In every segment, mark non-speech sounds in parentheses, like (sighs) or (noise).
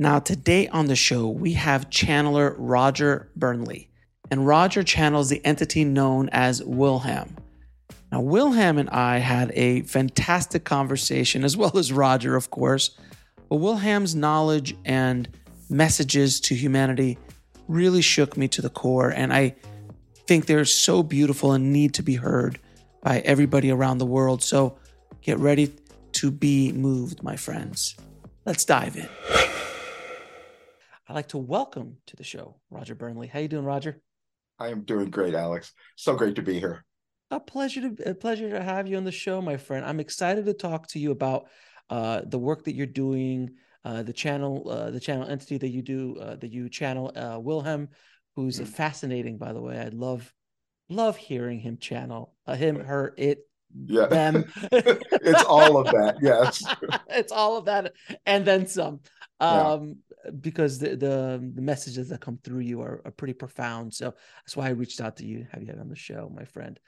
Now, today on the show, we have channeler Roger Burnley and Roger channels the entity known as Wilhelm. Now, Wilhelm and I had a fantastic conversation, as well as Roger, of course. But Wilhelm's knowledge and messages to humanity really shook me to the core, and I think they're so beautiful and need to be heard by everybody around the world. So get ready to be moved, my friends. Let's dive in. I'd like to welcome to the show Roger Burnley. How you doing, Roger? I am doing great, Alex. So great to be here. A pleasure to a pleasure to have you on the show, my friend. I'm excited to talk to you about uh, the work that you're doing, uh, the channel, uh, the channel entity that you do, uh, that you channel uh, Wilhelm, who's mm-hmm. fascinating, by the way. I love love hearing him channel uh, him, her, it, yeah, them. (laughs) it's all of that. Yes, (laughs) it's all of that, and then some. Um, because the, the, the messages that come through you are, are pretty profound. So that's why I reached out to you, have you had on the show, my friend.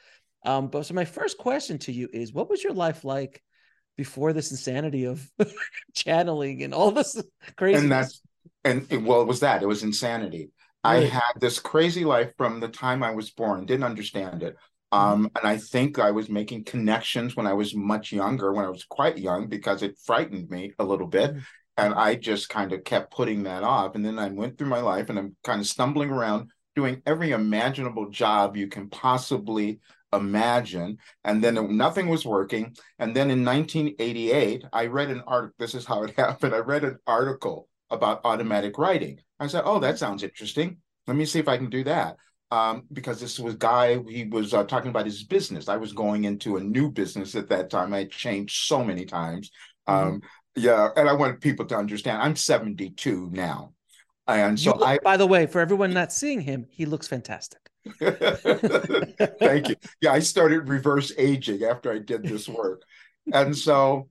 Um, but so my first question to you is, what was your life like before this insanity of (laughs) channeling and all this crazy? And that's and it, well, it was that it was insanity. Right. I had this crazy life from the time I was born. Didn't understand it. Mm-hmm. Um, and I think I was making connections when I was much younger, when I was quite young, because it frightened me a little bit. And I just kind of kept putting that off. And then I went through my life and I'm kind of stumbling around doing every imaginable job you can possibly imagine. And then nothing was working. And then in 1988, I read an article. This is how it (laughs) happened. I read an article about automatic writing. I said, oh, that sounds interesting. Let me see if I can do that. Um, because this was guy he was uh, talking about his business. I was going into a new business at that time. I changed so many times. Mm-hmm. Um, yeah, and I want people to understand I'm 72 now. And so look, I by the way, for everyone not seeing him, he looks fantastic. (laughs) Thank you. Yeah, I started reverse aging after I did this (laughs) work. and so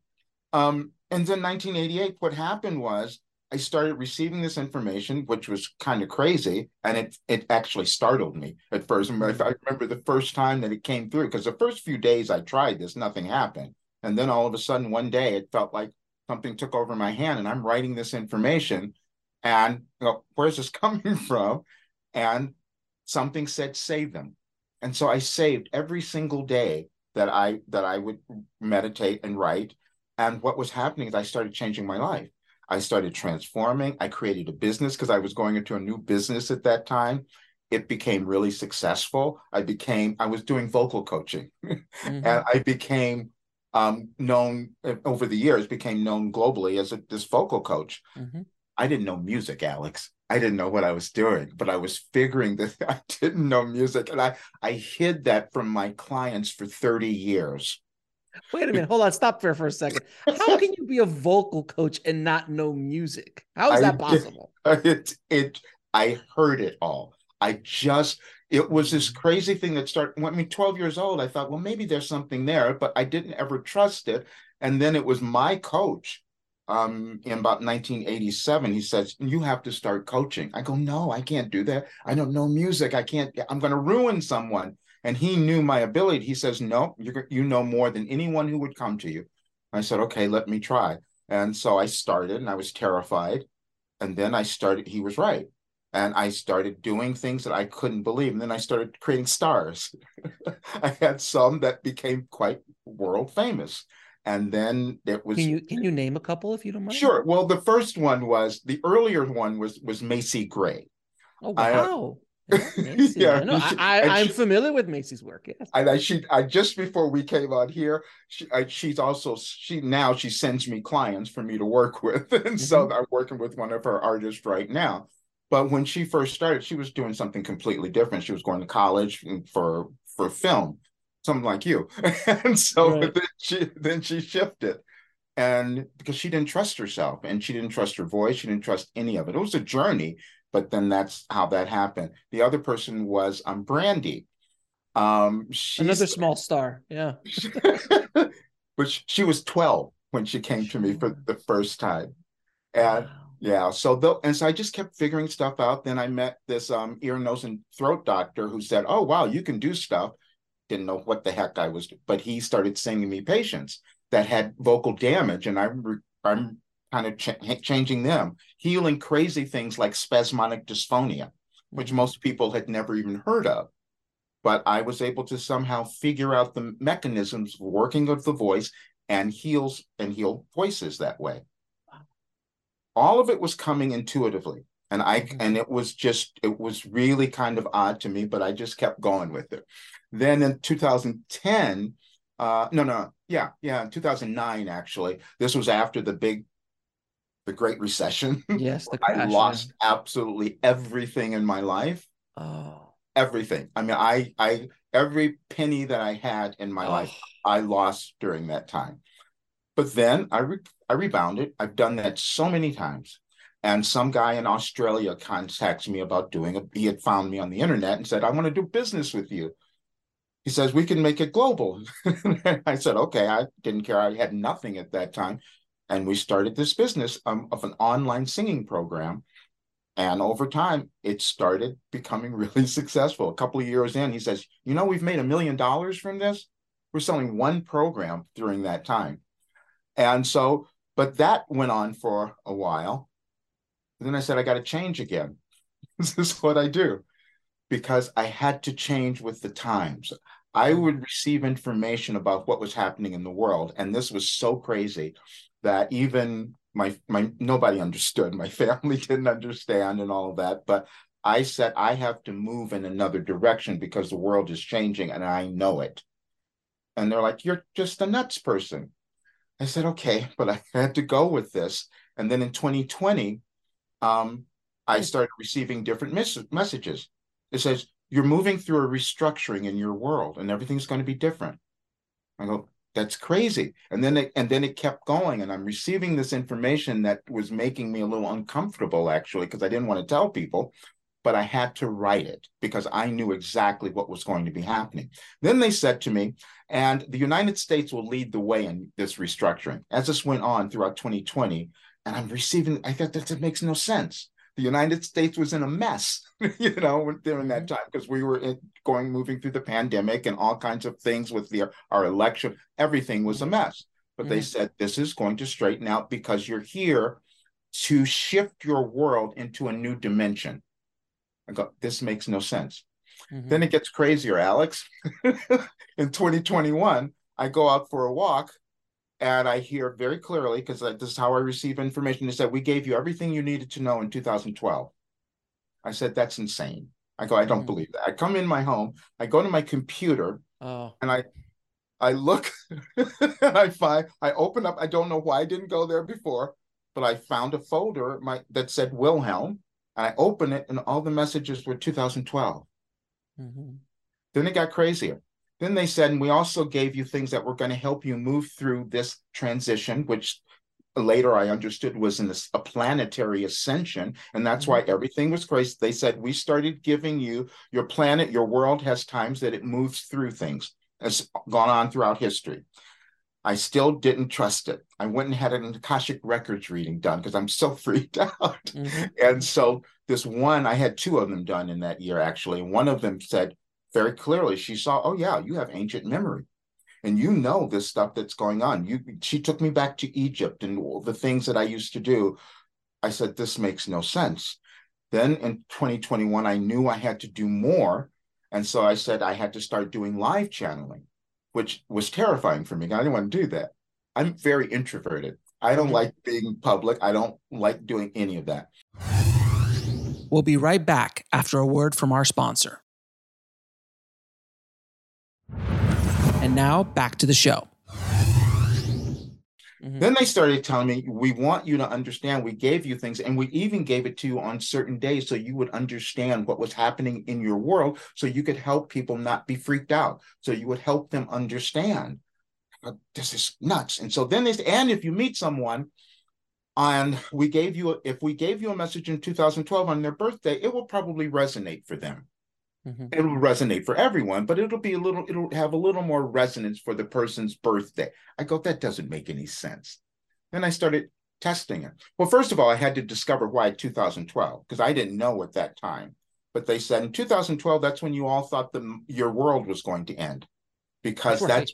um and then 1988 what happened was I started receiving this information, which was kind of crazy, and it it actually startled me at first. I remember the first time that it came through because the first few days I tried this, nothing happened, and then all of a sudden one day it felt like something took over my hand and I'm writing this information and you know, where's this (laughs) coming from? And something said save them. And so I saved every single day that I that I would meditate and write. And what was happening is I started changing my life. I started transforming. I created a business because I was going into a new business at that time. It became really successful. I became, I was doing vocal coaching (laughs) mm-hmm. and I became um, known uh, over the years, became known globally as a, this vocal coach. Mm-hmm. I didn't know music, Alex. I didn't know what I was doing, but I was figuring that (laughs) I didn't know music, and I I hid that from my clients for thirty years. Wait a minute, hold on, stop there for a second. How can you be a vocal coach and not know music? How is that possible? (laughs) It it I heard it all. I just it was this crazy thing that started when I mean 12 years old. I thought, well, maybe there's something there, but I didn't ever trust it. And then it was my coach um, in about 1987. He says, You have to start coaching. I go, No, I can't do that. I don't know music. I can't, I'm going to ruin someone. And he knew my ability. He says, No, you, you know more than anyone who would come to you. I said, Okay, let me try. And so I started and I was terrified. And then I started, he was right and I started doing things that I couldn't believe. And then I started creating stars. (laughs) I had some that became quite world famous. And then it was Can you can you name a couple if you don't mind? sure. Well, the first one was the earlier one was was Macy Gray. Oh I, uh, wow. Yeah, (laughs) Yeah, I know. she- I, I, she- familiar with Macy's work. Yes. And I she I just before we came on here, she I, she's also she now she sends me clients for me to work with, (laughs) and so Mm-hmm. I'm working with one of her artists right now. But when she first started, she was doing something completely different. She was going to college for for film, something like you, (laughs) and so Right. then she then she shifted, and because she didn't trust herself and she didn't trust her voice, she didn't trust any of it. It was a journey, but then that's how that happened. The other person was um Brandy. Um, Another small star. Yeah. (laughs) but she, she was 12 when she came to me for the first time. And Wow. Yeah, so though and so I just kept figuring stuff out. Then I met this um ear, nose, and throat doctor who said, Oh wow, you can do stuff. Didn't know what the heck I was, but he started sending me patients that had vocal damage, and I'm I'm kind of ch- changing them, healing crazy things like spasmodic dysphonia, which most people had never even heard of. But I was able to somehow figure out the mechanisms working of the voice and heals and heal voices that way. All of it was coming intuitively. And I Mhm. and it was just it was really kind of odd to me, but I just kept going with it. Then in 2010, uh no no yeah yeah in 2009 actually this was after the big the great recession Yes. (laughs) I lost absolutely everything in my life Oh. everything I mean I I every penny that I had in my life Oh. I lost during that time. But then I re- I rebounded. I've done that so many times. And some guy in Australia contacts me about doing a he had found me on the internet and said, I want to do business with you. He says, we can make it global. (laughs) I said, okay. I didn't care. I had nothing at that time. And we started this business um, of an online singing program. And over time, it started becoming (laughs) really successful. A couple of years in, he says, You know, we've made a million dollars from this. We're selling one program during that time. And so, but that went on for a while. And then I said, I got to change again. (laughs) this is what I do because I had to change with the times. I mm-hmm. would receive information about what was happening in the world. And this was so crazy that even my my nobody understood. (laughs) My family didn't understand and all of that. But I said I have to move in another direction because the world is changing and I know it. And they're like, You're just a nuts person. I said, okay, but I had to go with this. And then in 2020, um, I started receiving different mes- messages. It says, You're moving through a restructuring in your world and everything's going to be different. I go, that's crazy. And then it and then it kept going. And I'm receiving this information that was making me a little uncomfortable actually, because I didn't want to tell people, but I had to write it because I knew exactly what was going to be happening. Then they said to me, and the United States will lead the way in this restructuring. As this went on throughout 2020, and I'm receiving, I thought that, that makes no sense. The United States was in a mess, (laughs) you know, during that time because we were in, going moving through the pandemic and all kinds of things with the our election. Everything was a mess. But they Mhm. said this is going to straighten out because you're here to shift your world into a new dimension. I go, this makes no sense. Mhm. Then it gets crazier, Alex. (laughs) in 2021, I go out for a walk and I hear very clearly, because this is how I receive information. is that We gave you everything you needed to know in 2012. I said, That's insane. I go, I don't Mhm. believe that. I come in my home, I go to my computer, Oh. and I I look (laughs) and I find I open up, I don't know why I didn't go there before, but I found a folder my that said Wilhelm. And I open it, and all the messages were 2012. Mhm. Then it got crazier. Then they said, and we also gave you things that were going to help you move through this transition, which later I understood was in a planetary ascension. And that's why everything was crazy. They said, we started giving you your planet, your world has times that it moves through things. It's gone on throughout history. I still didn't trust it. I went and had an Akashic Records reading done because I'm so (laughs) freaked out. Mhm. And so this one, I had two of them done in that year, actually. One of them said very clearly, she saw, oh yeah, you have ancient memory. And you know this stuff that's going on. You she took me back to Egypt and all the things that I used to do. I said, this makes no sense. Then in 2021, I knew I had to do more. And so I said I had to start doing live channeling, which was terrifying for me. I didn't want to do that. I'm very introverted. I don't like being public. I don't like doing any of that. We'll be right back after a word from our sponsor. And now back to the show. Mm-hmm. Then they started telling me, we want you to understand. We gave you things, and we even gave it to you on certain days so you would understand what was happening in your world, so you could help people not be freaked out, so you would help them understand. this is nuts. And so then they said, and if you meet someone, and we gave you, if we gave you a message in 2012 on their birthday, it will probably resonate for them. Mm-hmm. It will resonate for everyone, but it'll be a little, it'll have a little more resonance for the person's birthday. I go, that doesn't make any sense. Then I started testing it. Well, first of all, I had to discover why 2012, because I didn't know at that time. But they said in 2012, that's when you all thought the your world was going to end, because right. that's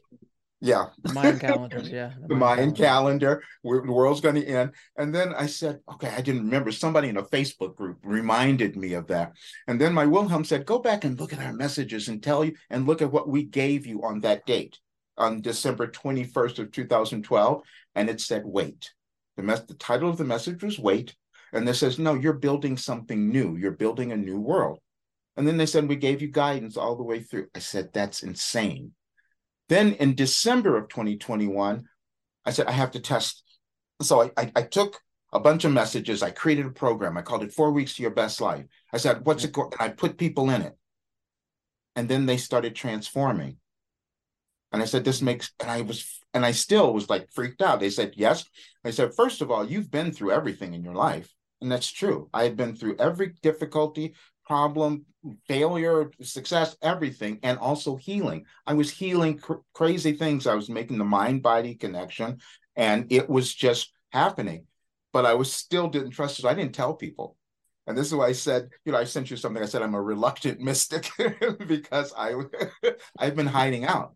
yeah. The Mayan calendars, yeah. The, Mayan, Mayan calendar, where the world's going to end. And then I said, okay, I didn't remember. Somebody in a Facebook group reminded me of that. And then my Wilhelm said, go back and look at our messages and tell you and look at what we gave you on that date, on December 21st of 2012. And it said, wait. The, mes- the title of the message was wait. And this says, no, you're building something new. You're building a new world. And then they said, we gave you guidance all the way through. I said, that's insane. Then in December of 2021, I said, I have to test. So I, I, I took a bunch of messages. I created a program. I called it Four Weeks to Your Best Life. I said, What's it mm-hmm. going? I put people in it. And then they started transforming. And I said, This makes, and I was, and I still was like freaked out. They said, Yes. I said, First of all, you've been through everything in your life. And that's true. I had been through every difficulty, problem, failure, success, everything, and also healing. I was healing cr- crazy things. I was making the mind body connection, and it was just happening. But I was still didn't trust it. I didn't tell people. And this is why I said, you know, I sent you something. I said I'm a reluctant (laughs) mystic (laughs) because I (laughs) I've been hiding out,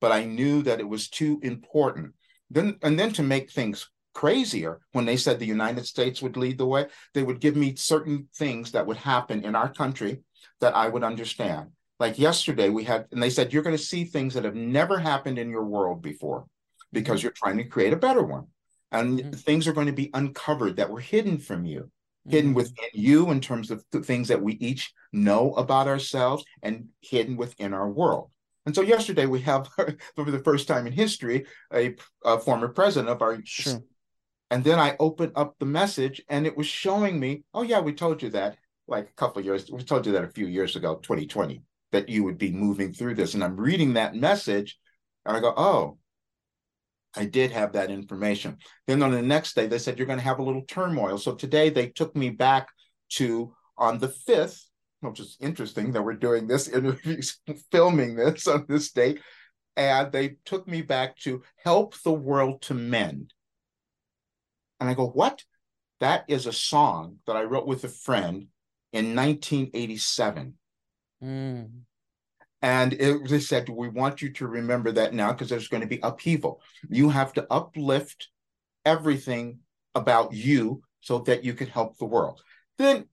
but I knew that it was too important. Then and then to make things crazier when they said the United States would lead the way. They would give me certain things that would happen in our country that I would understand. Like yesterday, we had, and they said, You're going to see things that have never happened in your world before because mm-hmm. you're trying to create a better one. And mm-hmm. things are going to be uncovered that were hidden from you, mm-hmm. hidden within you in terms of the things that we each know about ourselves and hidden within our world. And so yesterday we have, (laughs) for the first time in history, a, a former president of our sure. And then I opened up the message and it was showing me, oh, yeah, we told you that like a couple years, we told you that a few years ago, 2020, that you would be moving through this. And I'm reading that message and I go, oh, I did have that information. Then on the next day, they said, you're going to have a little turmoil. So today they took me back to on the 5th, which is interesting that we're doing this interview, (laughs) filming this on this date. And they took me back to help the world to mend. And I go, what? That is a song that I wrote with a friend in 1987. Mm. And it, they said, we want you to remember that now because there's going to be upheaval. You have to uplift everything about you so that you can help the world. Then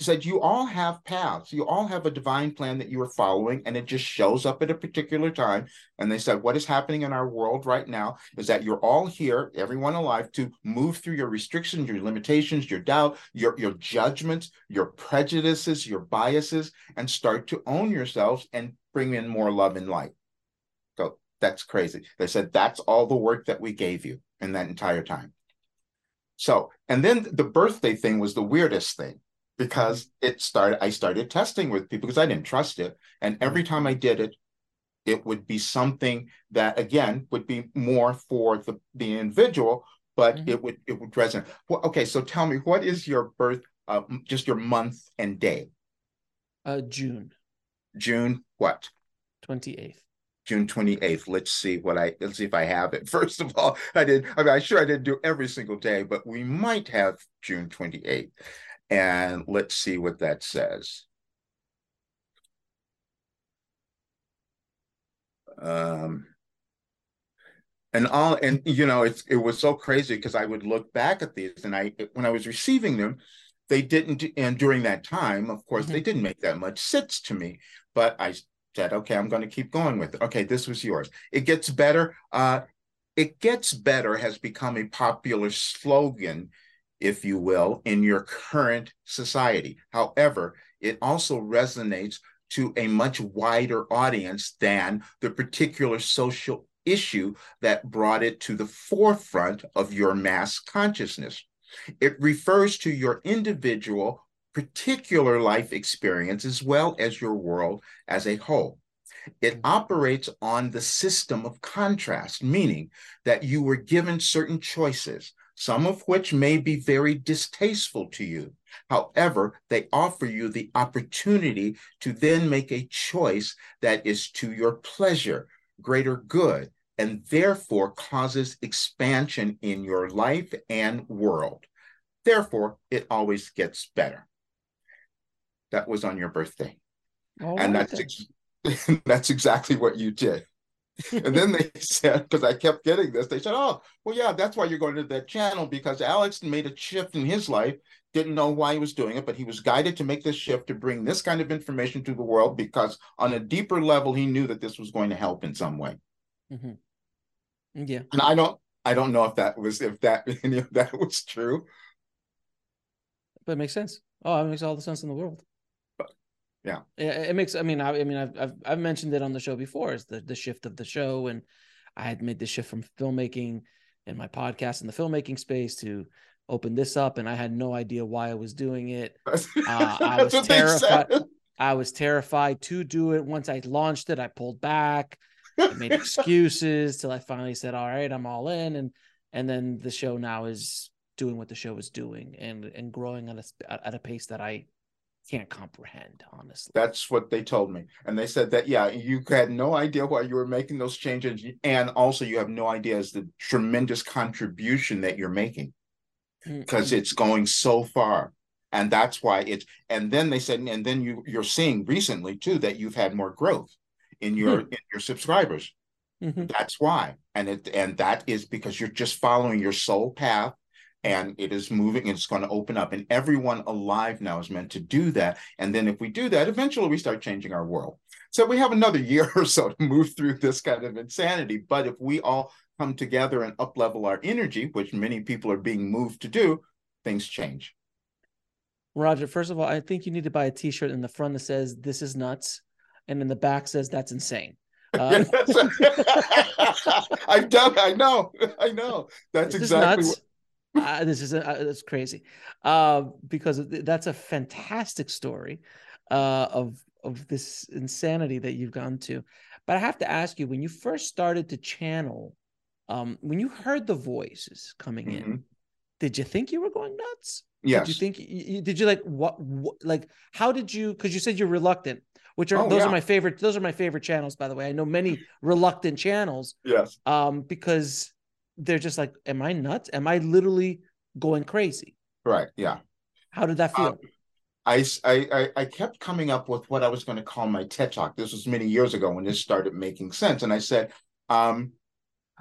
said, You all have paths. You all have a divine plan that you are following, and it just shows up at a particular time. And they said, What is happening in our world right now is that you're all here, everyone alive, to move through your restrictions, your limitations, your doubt, your, your judgments, your prejudices, your biases, and start to own yourselves and bring in more love and light. So that's crazy. They said, That's all the work that we gave you in that entire time. So, and then the birthday thing was the weirdest thing because it started, I started testing with people because I didn't trust it. And every mm-hmm. time I did it, it would be something that again would be more for the, the individual, but mm-hmm. it would it would resonate. Well, okay, so tell me, what is your birth, uh, just your month and day? Uh, June. June what? Twenty eighth. June 28th. Let's see what I let's see if I have it. (laughs) First of all, I did. I mean, I'm sure I didn't do every single day, but we might have June 28th. And let's see what that says. Um and all and you know it's it was so crazy because I would look back at these and I when I was receiving them, they didn't and during that time, of course, mm-hmm. they didn't make that much sense to me. But I said, okay, I'm going to keep going with it. Okay, this was yours. It gets better. Uh, it gets better has become a popular slogan, if you will, in your current society. However, it also resonates to a much wider audience than the particular social issue that brought it to the forefront of your mass consciousness. It refers to your individual, particular life experience as well as your world as a whole. It mm-hmm. operates on the system of contrast, meaning that you were given certain choices, some of which may be very distasteful to you. However, they offer you the opportunity to then make a choice that is to your pleasure, greater good, and therefore causes expansion in your life and world. Therefore, it always gets better. That was on your birthday. All and that's ex- (laughs) that's exactly what you did. and then they (laughs) said, because I kept getting this, they said, Oh, well, yeah, that's why you're going to that channel because Alex made a shift in his life, didn't know why he was doing it, but he was guided to make this shift to bring this kind of information to the world because on a deeper level, he knew that this was going to help in some way. Mm-hmm. Yeah. And I don't I don't know if that was if that (laughs) any of that was true. But it makes sense. Oh, it makes all the sense in the world. Yeah. It, it makes I mean I, I mean I've, I've I've mentioned it on the show before. is the the shift of the show and I had made the shift from filmmaking and my podcast in the filmmaking space to open this up and I had no idea why I was doing it. (laughs) Uh, I was terrified. I was terrified to do it. Once I launched it, I pulled back. I made (laughs) excuses till I finally said, "All right, I'm all in," and and then the show now is doing what the show is doing and and growing at a at a pace that I can't comprehend honestly. That's what they told me. And they said that yeah you had no idea why you were making those changes and also you have no idea as the tremendous contribution that you're making. Because it's going so far. And that's why it's and then they said and then you you're seeing recently too that you've had more growth in your mm-hmm. in your subscribers. Mm-hmm. That's why, and it and that is because you're just following your soul path, and it is moving. And it's going to open up, and everyone alive now is meant to do that. And then if we do that, eventually we start changing our world. So we have another (laughs) year or so to move through this kind of insanity. But if we all come together and uplevel our energy, which many people are being moved to do, things change. Roger, first of all, I think you need to buy a T-shirt in the front that says "This is nuts." and in the back says that's insane. (laughs) Uh, (laughs) I've done. I know. I know. That's exactly. What... uh, this is uh, that's crazy, uh, because that's a fantastic story uh, of of this insanity that you've gone to. But I have to ask you, when you first started to channel, um, when you heard the voices coming mm-hmm. in, did you think you were going nuts? Yes. Did you think? Did you like what? what like how did you? Because you said you're reluctant which are oh, those yeah. are my favorite those are my favorite channels by the way i know many reluctant channels yes um because they're just like am i nuts am i literally going crazy right yeah how did that feel um, I, I I kept coming up with what I was going to call my TED talk. This was many years ago when this started making sense, and I said, um,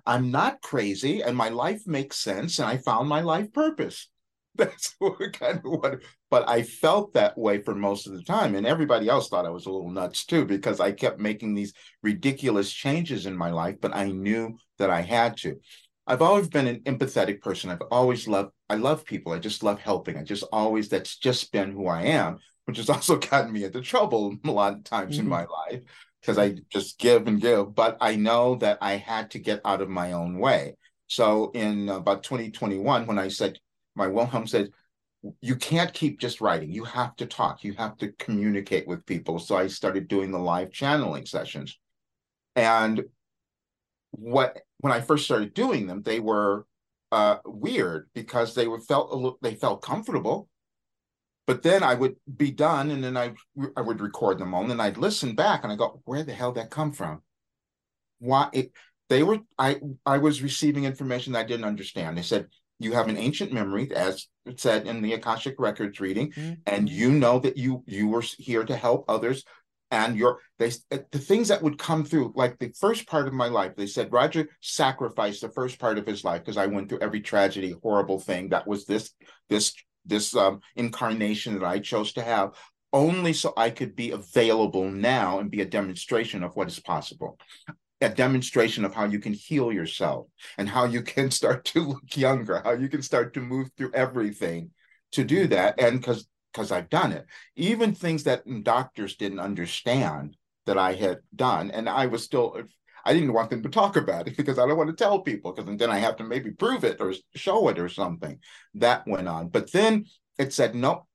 "I'm not crazy, and my life makes sense, and I found my life purpose." (laughs) That's (laughs) what kind of what, but I felt that way for most of the time. And everybody else thought I was a little nuts too, because I kept making these ridiculous changes in my life, but I knew that I had to. I've always been an empathetic person. I've always loved, I love people. I just love helping. I just always, that's just been who I am, which has (laughs) also gotten me into trouble a lot of times mm-hmm. in my life because I just give and give. But I know that I had to get out of my own way. So in about 2021, when I said, my Wilhelm said, you can't keep just writing. You have to talk. You have to communicate with people. So I started doing the live channeling sessions. And what when I first started doing them, they were uh, weird because they were felt a little, they felt comfortable. But then I would be done, and then I I would record them all, and then I'd listen back, and I go, "Where the hell did that come from? Why it?" They were I I was receiving information I didn't understand. They said, you have an ancient memory, as it said in the Akashic Records reading, mm-hmm. and you know that you you were here to help others. And your they the things that would come through, like the first part of my life, they said Roger sacrificed the first part of his life because I went through every tragedy, horrible thing that was this this this um, incarnation that I chose to have, only so I could be available now and be a demonstration of what is possible a demonstration of how you can heal yourself and how you can (laughs) start to look younger, how you can start to move through everything to do that. And because because I've done it, even things that doctors didn't understand that I had done, and I was still I didn't want them to talk about it (laughs) because I don't want to tell people because then I have to maybe prove it or show it or something. That went on, but then it said nope,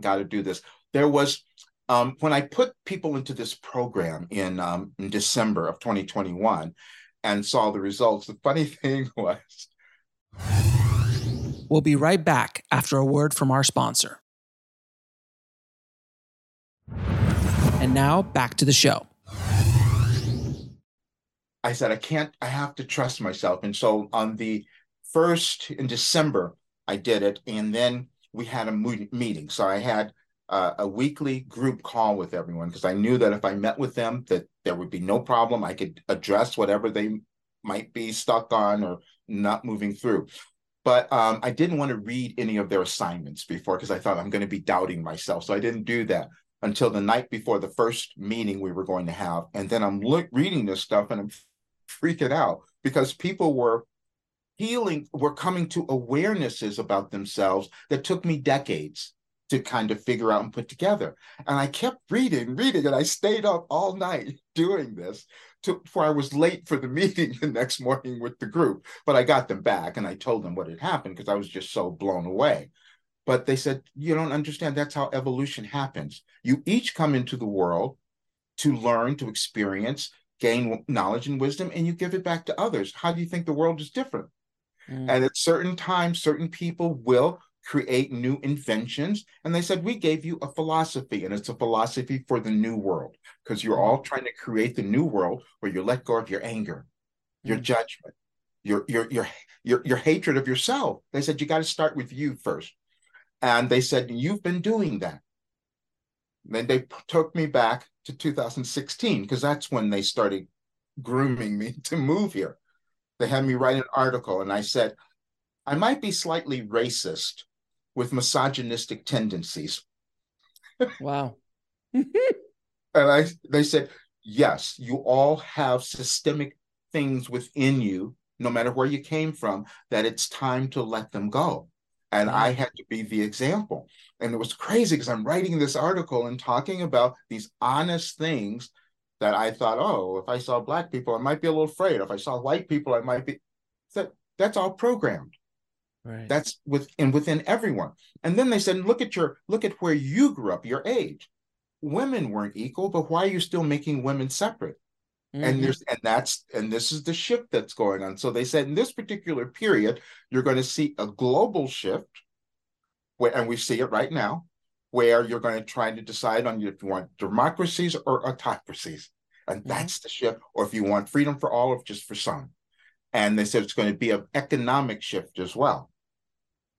got to do this. There was um, when I put people into this program in, um, in December of 2021 and saw the results, the funny (laughs) thing was. We'll be right back after a word from our sponsor. And now back to the show. I said, I can't, I have to trust myself. And so on the first in December, I did it. And then we had a meeting. So I had uh, a weekly group call with everyone because I knew that if I met with them, that there would be no problem. I could address whatever they might be stuck on or not moving through. But um, I didn't want to read any of their assignments before because I thought I'm going to be doubting myself. So I didn't do that until the night before the first meeting we were going to have. And then I'm look, reading this stuff and I'm freaking out because people were healing, were coming to awarenesses about themselves that took me decades to kind of figure out and put together. And I kept reading, reading, and I stayed up all night (laughs) doing this to for I was late for the (laughs) meeting the next morning with the group. But I got them back and I told them what had happened because I was just so blown away. But they said, You don't understand. That's how evolution happens. You each come into the world to learn, to experience, gain knowledge and wisdom, and you give it back to others. How do you think the world is different? Mm. And at certain times, certain people will create new inventions. And they said, We gave you a philosophy, and it's a philosophy for the new world, because you're all trying to create the new world where you let go of your anger, your mm-hmm. judgment, your, your, your, your, your hatred of yourself. They said, You got to start with you first. And they said, You've been doing that. And then they took me back to 2016, because that's when they started grooming me (laughs) to move here. They had me write an article, and I said, I might be slightly racist, with misogynistic tendencies. Wow. (laughs) and I they said, yes, you all have systemic things within you, no matter where you came from, that it's time to let them go. And I mm-hmm. had to be the example. And it was crazy because I'm writing this article and talking about these honest things that I thought, oh, if I saw black people, I might be a little afraid. If I saw white people, I might be that that's all programmed. Right. That's within within everyone. And then they said, look at your look at where you grew up, your age. Women weren't equal, but why are you still making women separate? Mm-hmm. And there's and that's and this is the shift that's going on. So they said in this particular period, you're going to see a global shift, where and we see it right now, where you're going to try to decide on if you want democracies or autocracies. And mm-hmm. that's the shift, or if you want freedom for all or just for some. And they said it's going to be an economic shift as well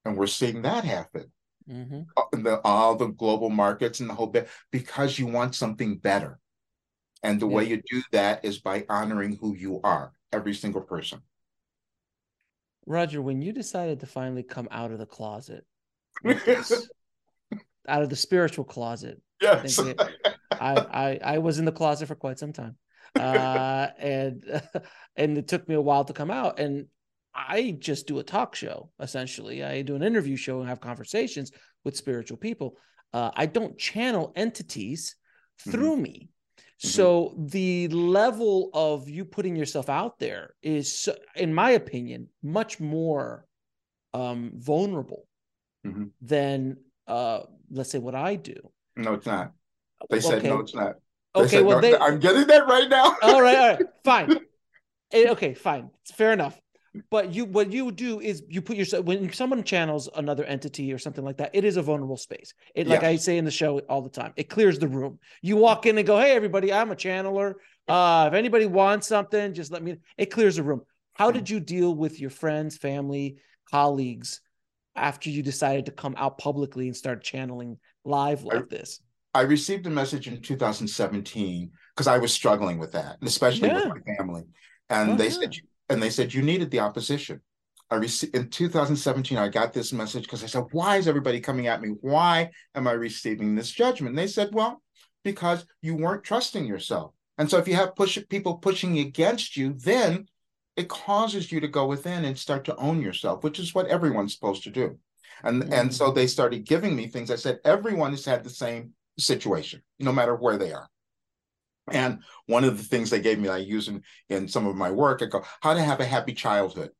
and we're seeing that happen mm-hmm. Uh, the, all the global markets and the whole bit because you want something better and the yeah. way you do that is by honoring who you are every single person roger when you decided to finally come out of the closet this, (laughs) out of the spiritual closet yes I, I, I was in the closet for quite some time uh and (laughs) and it took me a while to come out and I just do a talk show essentially. I do an interview show and have conversations with spiritual people. Uh, I don't channel entities mm-hmm. through mm-hmm. me. Mm-hmm. So the level of you putting yourself out there is, in my opinion, much more um, vulnerable mm-hmm. than, uh, let's say, what I do. No, it's not. They said okay. no, it's not. They okay, well, no, they, I'm getting that right now. all right, all right, (laughs) fine. Eh, okay, fine. It's fair enough but you what you do is you put yourself when someone channels another entity or something like that it is a vulnerable space. It like i say in the show all the time it clears the room. You walk in and go hey everybody i'm a channeler. Uh if anybody wants something just let me it clears the room. How did you deal with your friends family colleagues after you decided to come out publicly and start channeling live like I, this? I received a message in 2017 because i was struggling with that especially yeah. with my family and oh, they yeah. said and they said you needed the opposition. I received in 2017. I got this message because I said, "Why is everybody coming at me? Why am I receiving this judgment?" And they said, "Well, because you weren't trusting yourself. And so if you have push people pushing against you, then it causes you to go within and start to own yourself, which is what everyone's supposed to do. And mm-hmm. and so they started giving me things. I said, everyone has had the same situation, no matter where they are. And one of the things they gave me, I use in, in some of my work, I go, how to have a happy childhood.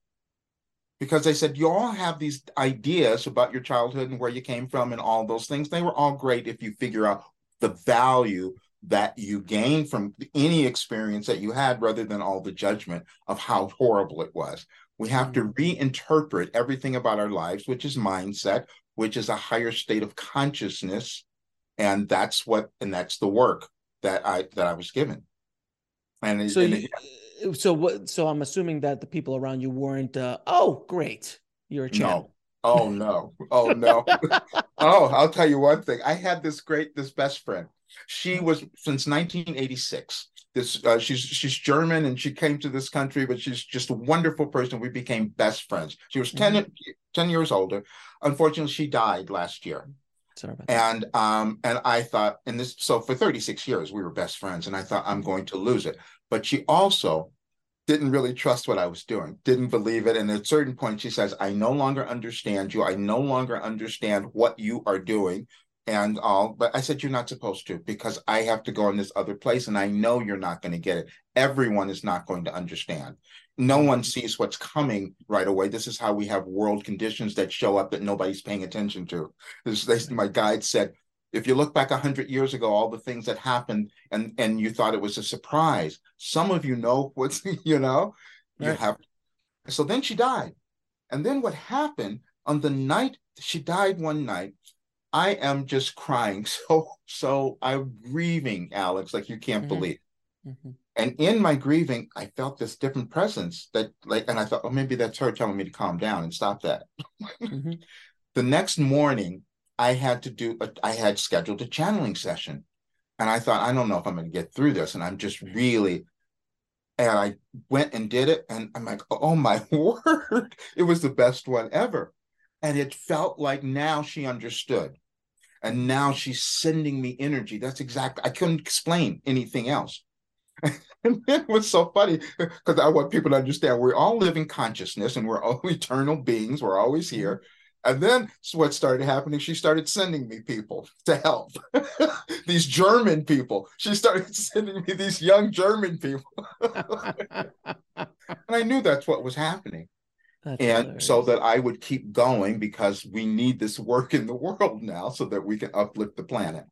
Because they said, you all have these ideas about your childhood and where you came from and all those things. They were all great if you figure out the value that you gain from any experience that you had rather than all the judgment of how horrible it was. We have to mm-hmm. reinterpret everything about our lives, which is mindset, which is a higher state of consciousness. And that's what, and that's the work that I that I was given. And so, and it, so what? So I'm assuming that the people around you weren't. Uh, oh, great, you're a champ. No. Oh no! Oh no! (laughs) oh, I'll tell you one thing. I had this great this best friend. She was since 1986. This uh, she's she's German and she came to this country, but she's just a wonderful person. We became best friends. She was 10, mm-hmm. 10 years older. Unfortunately, she died last year. Sorry about that. And um, and I thought, and this so for 36 years we were best friends, and I thought I'm going to lose it. But she also didn't really trust what I was doing, didn't believe it. And at a certain point, she says, I no longer understand you. I no longer understand what you are doing and all. But I said, You're not supposed to because I have to go in this other place and I know you're not going to get it. Everyone is not going to understand. No one sees what's coming right away. This is how we have world conditions that show up that nobody's paying attention to. This, this my guide said, if you look back 100 years ago all the things that happened and and you thought it was a surprise some of you know (laughs) what's you know right. you have so then she died and then what happened on the night she died one night I am just crying. (laughs) So, so I'm grieving, Alex, like you can't mm-hmm. believe. Mm-hmm. And in my grieving, I felt this different presence that, like, and I thought, oh, maybe that's her telling me to calm down and stop that. mm-hmm. (laughs) The next morning, I had to do, a, I had scheduled a channeling session. And I thought, I don't know if I'm going to get through this. And I'm just really, and I went and did it. And I'm like, oh my (laughs) word, it was the best one ever. And it felt like now she understood and now she's sending me energy. That's exactly, I couldn't explain anything else. (laughs) and it was so funny because I want people to understand we're all living consciousness and we're all (laughs) eternal beings. We're always mm-hmm. here. And then what started happening, she started sending me people (laughs) to help. these German people. She started sending me these young German people. and I knew that's what was happening. That's and hilarious. so that I would keep going because we need this work in the world now so that we can uplift the planet.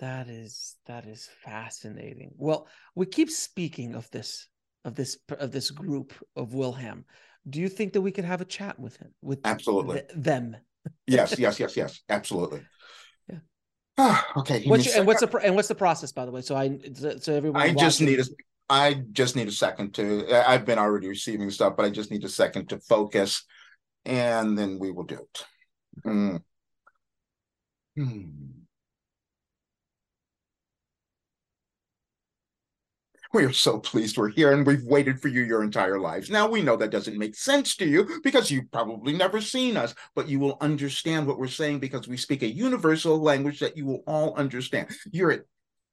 That is that is fascinating. Well, we keep speaking of this of this of this group of Wilhelm. Do you think that we could have a chat with him with absolutely th- them? yes, (laughs) yes, yes, yes, absolutely. Yeah. Ah, (sighs) okay. What's your, and what's the and what's the process by the way? So I so everyone. I just need a I just need a second to. I've been already receiving stuff, but I just need a second to focus, and then we will do it. Mm. Hmm. We are so pleased we're here and we've waited for you your entire lives. Now we know that doesn't make sense to you because you've probably never seen us, but you will understand what we're saying because we speak a universal language that you will all understand. You're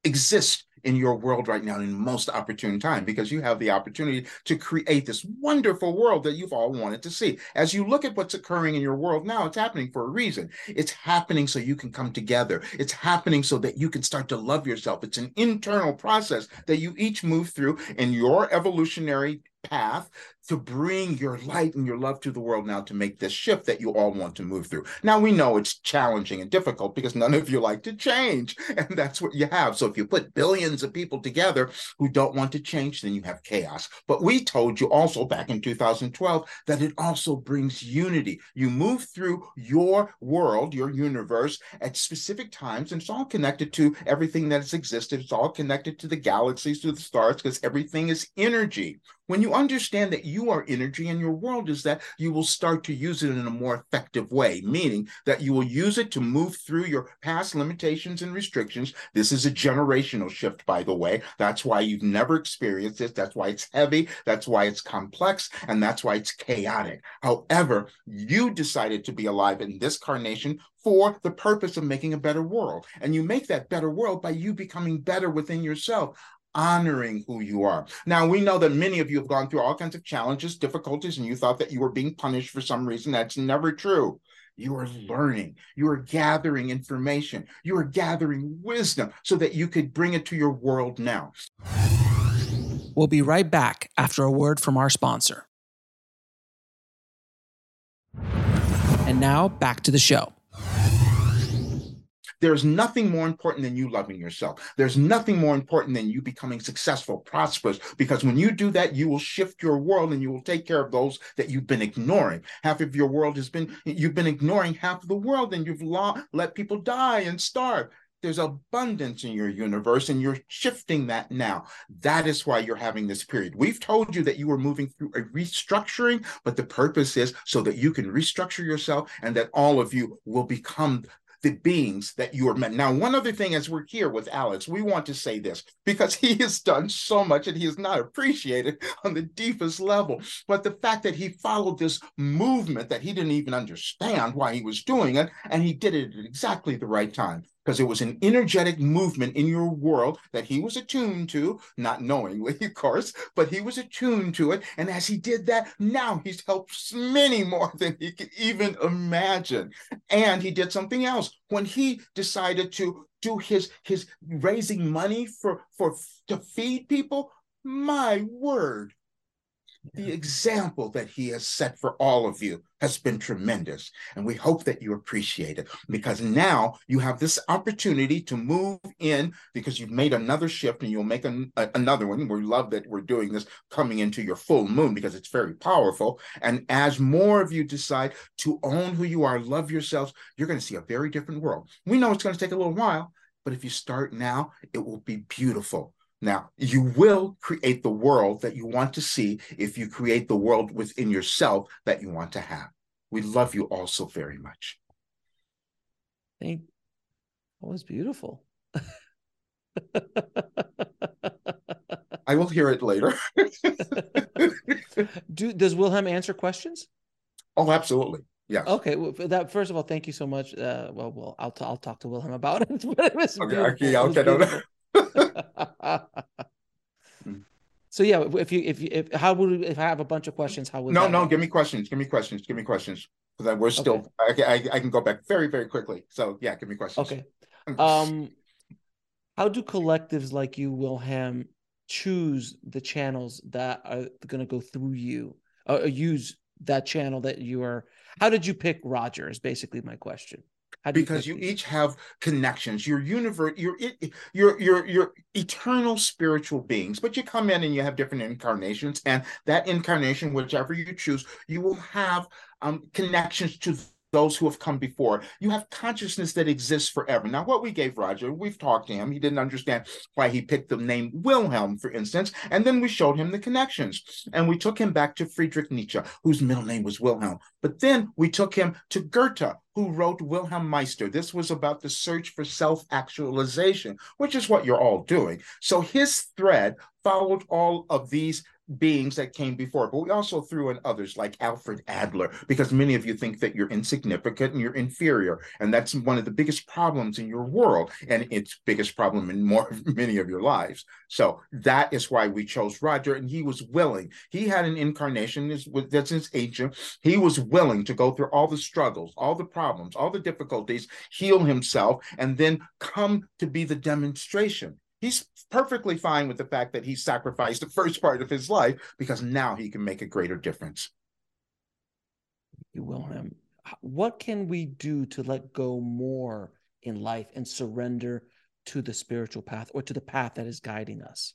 exist in your world right now in most opportune time because you have the opportunity to create this wonderful world that you've all wanted to see. As you look at what's occurring in your world now, it's happening for a reason. It's happening so you can come together. It's happening so that you can start to love yourself. It's an internal process that you each move through in your evolutionary path to bring your light and your love to the world now to make this shift that you all want to move through. Now we know it's challenging and difficult because none of you like to change, (laughs) and that's what you have. So if you put billions of people together who don't want to change, then you have chaos. But we told you also back in 2012 that it also brings unity. You move through your world, your universe at specific times, and it's all connected to everything that has existed. It's all connected to the galaxies, to the stars, because everything is energy. When you understand that you are energy and your world is that, you will start to use it in a more effective way, meaning that you will use it to move through your past limitations and restrictions. This is a generational shift, by the way. That's why you've never experienced this. That's why it's heavy. That's why it's complex. And that's why it's chaotic. However, you decided to be alive in this carnation for the purpose of making a better world. And you make that better world by you becoming better within yourself. Honoring who you are. Now, we know that many of you have gone through all kinds of challenges, difficulties, and you thought that you were being punished for some reason. That's never true. You are hmm. learning, you are gathering information, you are gathering wisdom so that you could bring it to your world now. We'll be right back after a word from our sponsor. And now back to the show. There's nothing more important than you loving yourself. There's nothing more important than you becoming successful, prosperous, because when you do that, you will shift your world and you will take care of those that you've been ignoring. Half of your world has been, you've been ignoring half of the world and you've let people die and starve. There's abundance in your universe, and you're shifting that now. That is why you're having this period. We've told you that you are moving through a restructuring, but the purpose is so that you can restructure yourself and that all of you will become the beings that you are meant. Now, one other thing as we're here with Alex, we want to say this because (laughs) he has done so much and he is not appreciated on the deepest level. But the fact that he followed this movement that he didn't even understand why he was doing it, and he did it at exactly the right time because it was an energetic movement in your world that he was attuned to, not knowingly, (laughs) of course, but he was attuned to it. And as he did that, now he's helped many more (laughs) than he could even imagine. And he did something else when he decided to do his his raising money for for to feed people. My word, the example that he has set for all of you has been tremendous. And we hope that you appreciate it because now you have this opportunity to move in because you've made another shift and you'll make an, a, another one. We love that we're doing this coming into your full moon because it's very powerful. And as more of you decide to own who you are, love yourselves, you're going to see a very different world. We know it's going to take a little while, but if you start now, it will be beautiful. Now, you will create the world that you want to see if you create the world within yourself that you want to have. We love you all so very much. Thank you. that was beautiful. (laughs) I will hear it later. (laughs) Do does Wilhelm answer questions? Oh, absolutely. Yeah. Okay. Well, that first of all, thank you so much. Uh, well, well, I'll t- I'll talk to Wilhelm about it. (laughs) it okay. Okay. Okay. (laughs) so yeah, if you if you if how would we, if I have a bunch of questions, how would no no give me questions, give me questions, give me questions because we're still okay. I, I I can go back very very quickly. So yeah, give me questions. Okay. Um, how do collectives like you, Wilhelm, choose the channels that are going to go through you, or use that channel that you are? How did you pick Roger? Is basically my question because you, you each have connections. Your universe, your your your your eternal spiritual beings. But you come in and you have different incarnations, and that incarnation, whichever you choose, you will have um, connections to those who have come before. You have consciousness that exists forever. Now, what we gave Roger, we've talked to him. He didn't understand why he picked the name Wilhelm, for instance. And then we showed him the connections. And we took him back to Friedrich Nietzsche, whose middle name was Wilhelm. But then we took him to Goethe, who wrote Wilhelm Meister. This was about the search for self actualization, which is what you're all doing. So his thread followed all of these beings that came before, but we also threw in others like Alfred Adler, because many of you think that you're insignificant and you're inferior. And that's one of the biggest problems in your world, and its biggest problem in more (laughs) many of your lives. So that is why we chose Roger, and he was willing. He had an incarnation that's his ancient. He was willing to go through all the struggles, all the problems, all the difficulties, heal himself, and then come to be the demonstration he's perfectly fine with the fact that he sacrificed the first part of his life because now he can make a greater difference. You will him. What can we do to let go more in life and surrender to the spiritual path or to the path that is guiding us?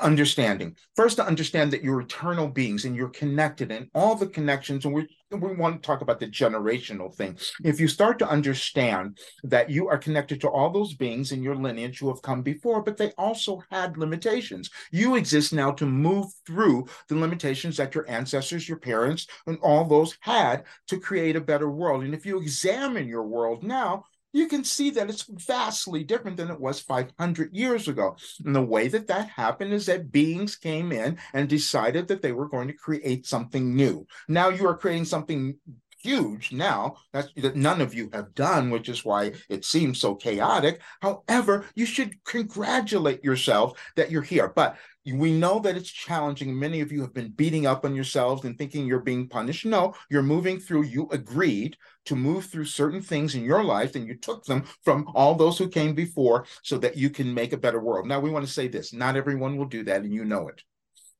Understanding. First to understand that you're eternal beings and you're connected and all the connections and we we want to talk about the generational thing. If you start to understand that you are connected to all those beings in your lineage who have come before but they also had limitations. You exist now to move through the limitations that your ancestors your parents and all those had to create a better world. And if you examine your world now you can see that it's vastly different than it was 500 years ago. And the way that that happened is that beings came in and decided that they were going to create something new. Now you are creating something huge now that's that none of you have done which is why it seems so chaotic. However you should congratulate yourself that you're here. But we know that it's challenging. Many of you have been beating up on yourselves and thinking you're being punished. No you're moving through. You agreed to move through certain things in your life and you took them from all those who came before so that you can make a better world. Now we want to say this. Not everyone will do that and you know it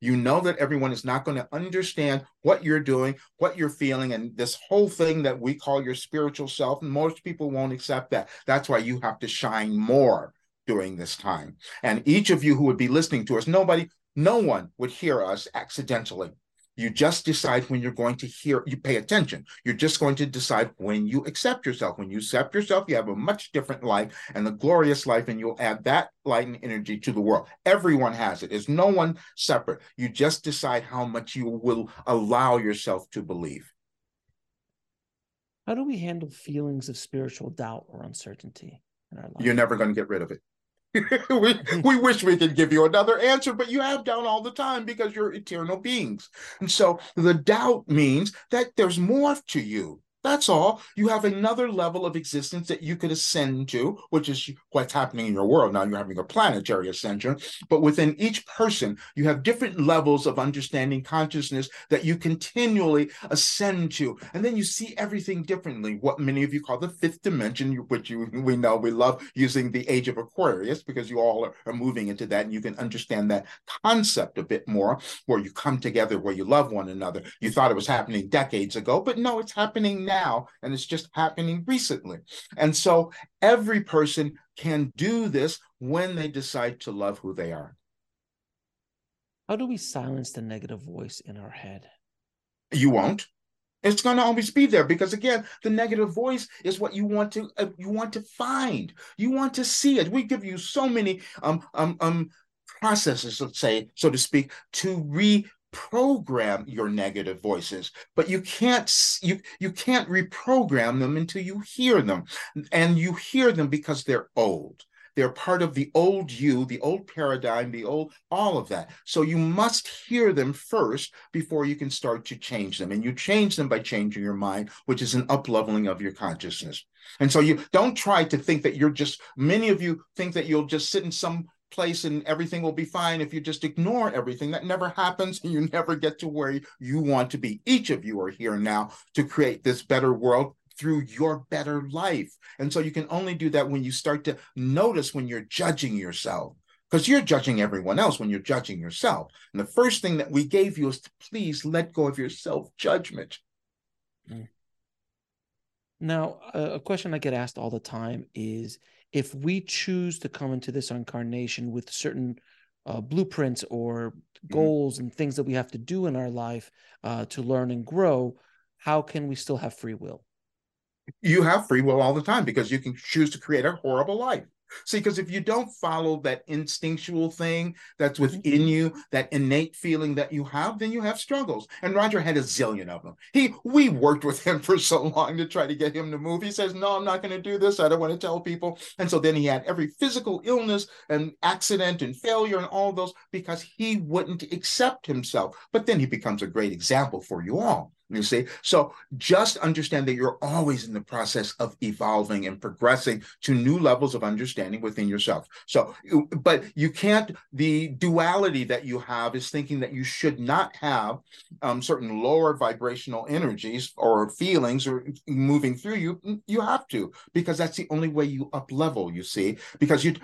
you know that everyone is not going to understand what you're doing, what you're feeling, and this whole thing that we call your spiritual self. And most people won't accept that. That's why you have to shine more during this time. And each of you who would be listening to us, nobody, no one would hear us accidentally. You just decide when you're going to hear, you pay attention. You're just going to decide when you accept yourself. When you accept yourself, you have a much different life and a glorious life, and you'll add that light and energy to the world. Everyone has it. There's no one separate. You just decide how much you will allow yourself to believe. How do we handle feelings of spiritual doubt or uncertainty in our life? You're never going to get rid of it. (laughs) we, we wish we could give you another answer, but you have doubt all the time because you're eternal beings. And so the doubt means that there's more to you that's all. You have another level of existence that you could ascend to, which is what's happening in your world. Now you're having a planetary ascension, but within each person, you have different levels of understanding consciousness that you continually ascend to. And then you see everything differently. What many of you call the fifth dimension, which you, (laughs) we know we love using the age of Aquarius because you all are, are moving into that and you can understand that concept a bit more, where you come together, where you love one another. You thought it was happening decades ago, but no, it's happening now now, and it's just happening recently. And so every person can do this when they decide to love who they are. How do we silence the negative voice in our head? You won't. It's going to always be there because again, the negative voice is what you want to uh, you want to find. You want to see it. We give you so many um um um processes, let's say, so to speak, to re program your negative voices but you can't you you can't reprogram them until you hear them. And you hear them because they're old. They're part of the old you the old paradigm the old all of that. So you must hear them first before you can start to change them. And you change them by changing your mind which is an upleveling of your consciousness. And so you don't try to think that you're just many of you think that you'll just sit in some place and everything will be fine if you just ignore everything. That never happens and you (laughs) never get to where you want to be. Each of you are here now to create this better world through your better life. And so you can only do that when you start to notice when you're judging yourself. Because you're judging everyone else when you're judging yourself. And the first thing that we gave you is to please let go of your self judgment. Mm. Now, a question I get asked all the time is if we choose to come into this incarnation with certain uh, blueprints or mm-hmm. goals mm-hmm. and things that we have to do in our life uh, to learn and grow, how can we still have free will? You have free will all the time because you can choose to create a horrible life. See, because if you don't follow that instinctual thing that's mm-hmm. within you, that innate feeling that you have, then you have struggles. And Roger had a zillion of them. He, we worked with him (laughs) for so long to try to get him to move. He says, "No, I'm not going to do this. I don't want to tell people." And so then he had every physical illness and accident and failure and all those because he wouldn't accept himself. But then he becomes a great example for you all. You see, so just understand that you're always in the process of evolving and progressing to new levels of understanding within yourself. So, but you can't, the duality that you have is thinking that you should not have um, certain lower vibrational energies or feelings or moving through you. You have to, because that's the only way you up level, you see, because you,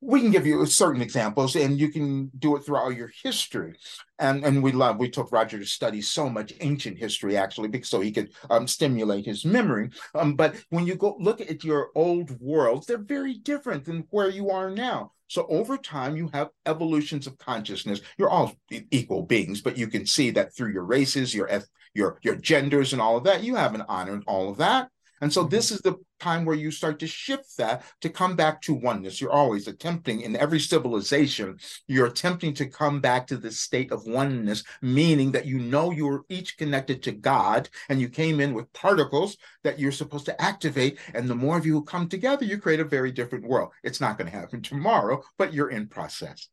we can give you certain examples and you can do it throughout your history and and we love we took roger to study so much ancient history actually because so he could um, stimulate his memory. Um, but when you go look at your old worlds they're very different than where you are now. So over time you have evolutions of consciousness. You're all equal beings but you can see that through your races your your your genders and all of that you haven't honored all of that and so this is the time where you start to shift that to come back to oneness. You're always attempting in every civilization, you're attempting to come back to this state of oneness, meaning that you know you're each connected to God and you came in with particles that you're supposed to activate. And the more of you who come together, you create a very different world. It's not going to happen tomorrow, but you're in process.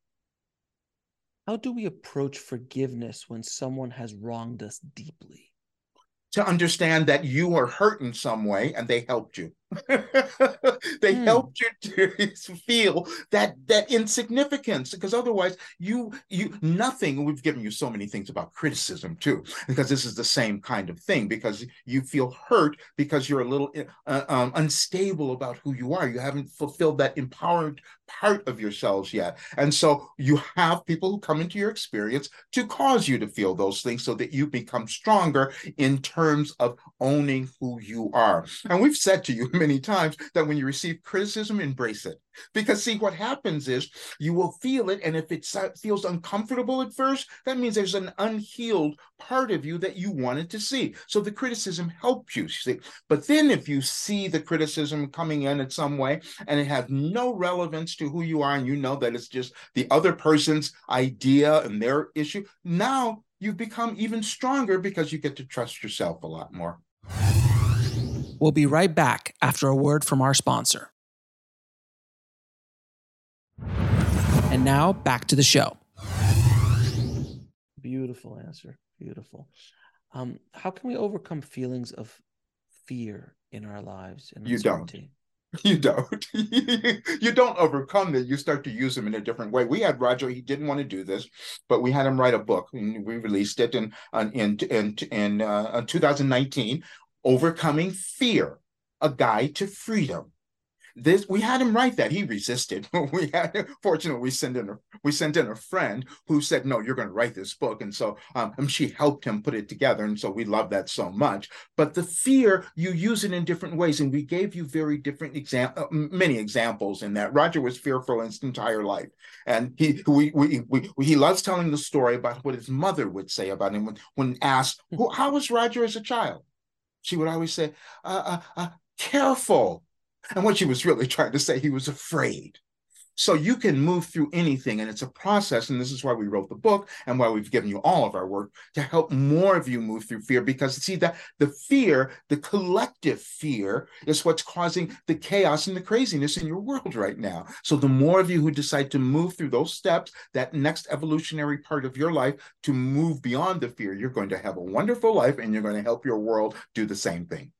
How do we approach forgiveness when someone has wronged us deeply? To understand that you are hurt in some way and they helped you. (laughs) they hmm. helped you to feel that that insignificance because otherwise you you nothing we've given you so many things about criticism too because this is the same kind of thing because you feel hurt because you're a little uh, um, unstable about who you are. You haven't fulfilled that empowered part of yourselves yet. And so you have people who come into your experience to cause you to feel those things so that you become stronger in terms of owning who you are. And we've said to you many times that when you receive criticism, embrace it. Because see, what happens is you will feel it, and if it feels uncomfortable at first, that means there's an unhealed part of you that you wanted to see. So the criticism helps you see. But then if you see the criticism coming in in some way and it has no relevance to who you are, and you know that it's just the other person's idea and their issue, now you've become even stronger because you get to trust yourself a lot more. We'll be right back after a word from our sponsor. And now back to the show. Beautiful answer. Beautiful. Um, how can we overcome feelings of fear in our lives? And you don't. (laughs) You don't. (laughs) you don't overcome them. You start to use them in a different way. We had Roger. He didn't want to do this, but we had him write a book. And we released it in in in in uh, 2019 Overcoming Fear, A Guide to Freedom. This we had him write that. He resisted. (laughs) we had fortunately we sent in a we sent in a friend who said, No, you're going to write this book. And so um, and she helped him put it together. And so we love that so much. But the fear, you use it in different ways. And we gave you very different example uh, many examples in that. Roger was fearful his entire life. And he we, we, we, we he loves telling the story about what his mother would say about him when, when asked, How was Roger as a child? She would always say, uh, uh, uh, careful. And what she was really trying to say, he was afraid. So you can move through anything, and it's a process. And this is why we wrote the book and why we've given you all of our work to help more of you move through fear. Because see that the fear, the collective fear, is what's causing the chaos and the craziness in your world right now. So the more of you who decide to move through those steps, that next evolutionary part of your life to move beyond the fear, you're going to have a wonderful life and you're going to help your world do the same thing.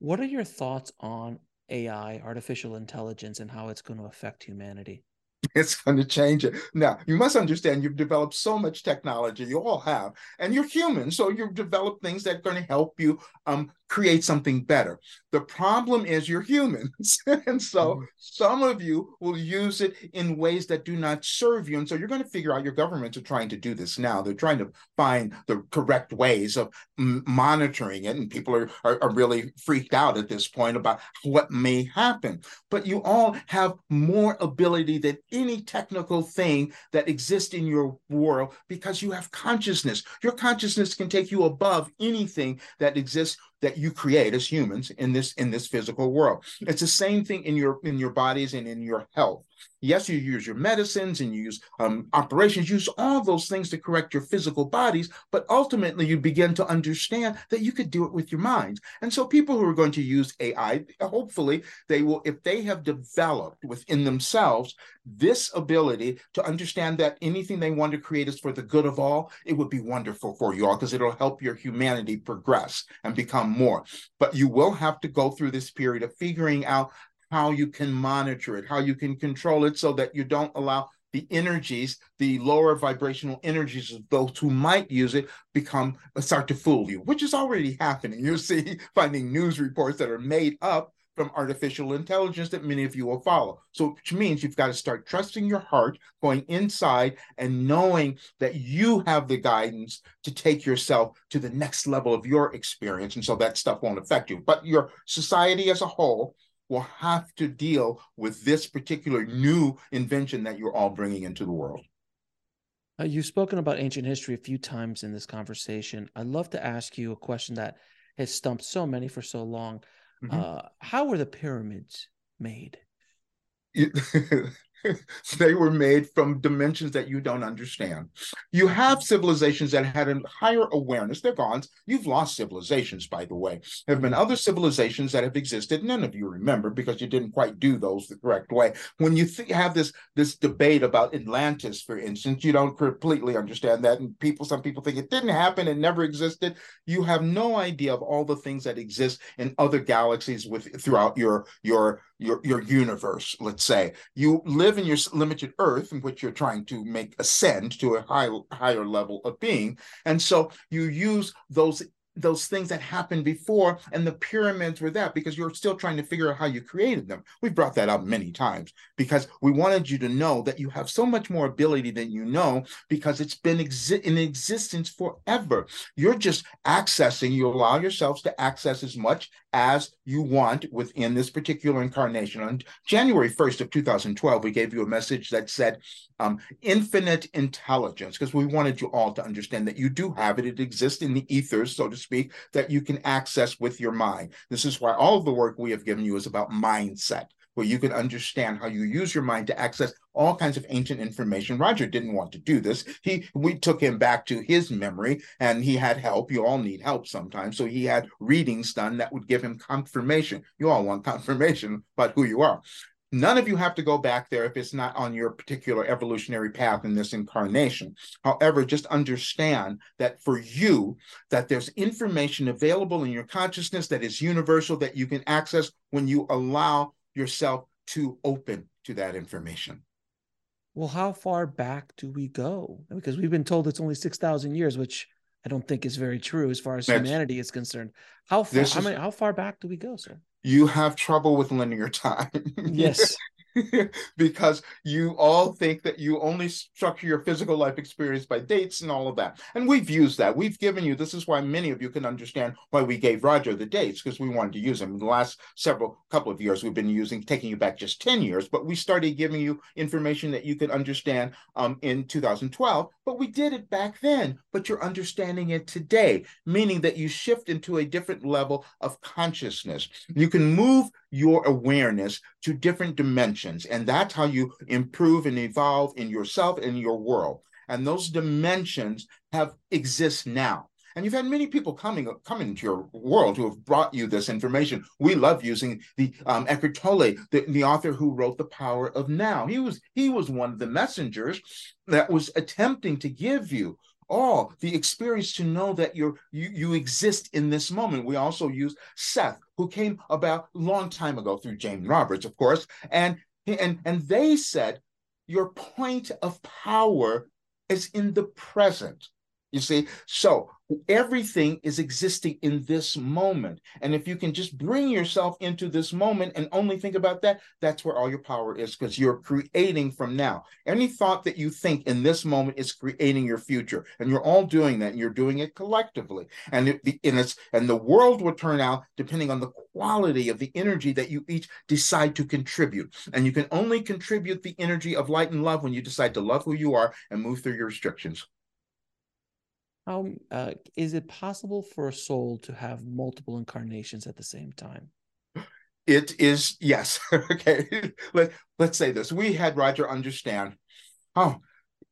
What are your thoughts on AI, artificial intelligence, and how it's going to affect humanity? (laughs) It's going to change it. Now, you must understand you've developed so much technology, you all have, and you're human. So you've developed things that are going to help you um, create something better. The problem is you're humans. (laughs) and so mm-hmm. some of you will use it in ways that do not serve you. And so you're going to figure out your governments are trying to do this now. They're trying to find the correct ways of m- monitoring it. And people are, are, are really freaked out at this point about what may happen. But you all have more ability than any technical thing that exists in your world because you have consciousness. Your consciousness can take you above anything that exists that you create as humans in this in this physical world. It's the same thing in your in your bodies and in your health Yes, you use your medicines and you use um, operations, use all those things to correct your physical bodies, but ultimately you begin to understand that you could do it with your minds. And so people who are going to use AI, hopefully they will, if they have developed within themselves this ability to understand that anything they want to create is for the good of all, it would be wonderful for you all because it'll help your humanity progress and become more. But you will have to go through this period of figuring out how you can monitor it, how you can control it so that you don't allow the energies, the lower vibrational energies of those who might use it become uh, start to fool you, which is already happening. (laughs) You see, finding news reports that are made up from artificial intelligence that many of you will follow. So, which means you've got to start trusting your heart, going inside and knowing that you have the guidance to take yourself to the next level of your experience. And so that stuff won't affect you. But your society as a whole will have to deal with this particular new invention that you're all bringing into the world. Uh, you've spoken about ancient history a few times in this conversation. I'd love to ask you a question that has stumped so many for so long. Mm-hmm. Uh, how were the pyramids made? (laughs) (laughs) they were made from dimensions that you don't understand. You have civilizations that had a higher awareness. They're gone. You've lost civilizations, by the way. There have been other civilizations that have existed. None of you remember because you didn't quite do those the correct way. When you th- have this this debate about Atlantis, for instance, you don't completely understand that, and people, some people think it didn't happen, it never existed. You have no idea of all the things that exist in other galaxies with throughout your your your your universe let's say. You live in your limited earth in which you're trying to make ascend to a high, higher level of being. And so you use those those things that happened before and the pyramids were that because you're still trying to figure out how you created them. We've brought that up many times because we wanted you to know that you have so much more ability than you know because it's been exi- in existence forever. You're just accessing you allow yourselves to access as much as you want within this particular incarnation. On january 1st of 2012 we gave you a message that said um, infinite intelligence because we wanted you all to understand that you do have it. It exists in the ethers so to speak, that you can access with your mind. This is why all of the work we have given you is about mindset, where you can understand how you use your mind to access all kinds of ancient information. Roger didn't want to do this. He we took him back to his memory and he had help. You all need help sometimes. So he had readings done that would give him confirmation. You all want confirmation about who you are. None of you have to go back there if it's not on your particular evolutionary path in this incarnation. However, just understand that for you, that there's information available in your consciousness that is universal that you can access when you allow yourself to open to that information. Well, how far back do we go? Because we've been told it's only 6,000 years, which I don't think is very true as far as That's, humanity is concerned. How far, is, how how far back do we go, sir? you have trouble with linear time. (laughs) yes. (laughs) because you all think that you only structure your physical life experience by dates and all of that. And we've used that. We've given you, this is why many of you can understand why we gave Roger the dates, because we wanted to use them. In the last several couple of years, we've been using, taking you back just 10 years, but we started giving you information that you could understand um, in 2012. But we did it back then, but you're understanding it today, meaning that you shift into a different level of consciousness. You can move your awareness to different dimensions. And that's how you improve and evolve in yourself and your world. And those dimensions have exist now. And you've had many people coming coming into your world who have brought you this information. We love using the um, Eckhart Tolle, the, the author who wrote The Power of Now. He was he was one of the messengers that was attempting to give you all the experience to know that you're you, you exist in this moment. We also use Seth, who came about long time ago through Jane Roberts, of course, and and and they said your point of power is in the present. You see, so everything is existing in this moment. And if you can just bring yourself into this moment and only think about that, that's where all your power is because you're creating from now. Any thought that you think in this moment is creating your future. And you're all doing that and you're doing it collectively. And it, and it's and the world will turn out depending on the quality of the energy that you each decide to contribute. And you can only contribute the energy of light and love when you decide to love who you are and move through your restrictions. How uh, is it possible for a soul to have multiple incarnations at the same time? It is yes. (laughs) okay. Let Let's say this. We had Roger understand. Oh,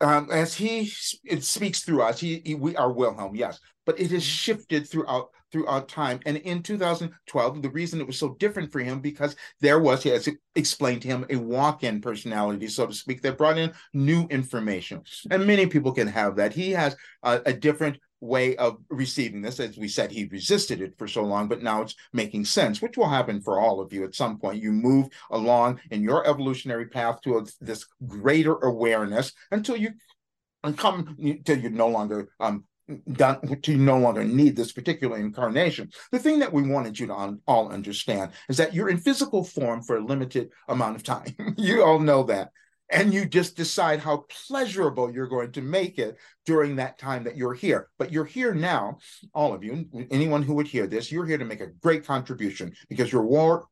um, as he it speaks through us, he, he we are Wilhelm, yes, but it has mm-hmm. shifted throughout throughout time. And in 2012, the reason it was so different for him because there was, as explained to him, a walk-in personality, so to speak, that brought in new information. And many people can have that. He has a, a different way of receiving this. As we said, he resisted it for so long, but now it's making sense, which will happen for all of you at some point. You move along in your evolutionary path to a, this greater awareness until you and come until you're no longer um, done to no longer need this particular incarnation. The thing that we wanted you to all understand is that you're in physical form for a limited amount of time. (laughs) you all know that. And you just decide how pleasurable you're going to make it during that time that you're here. But you're here now, all of you, anyone who would hear this, you're here to make a great contribution because your war,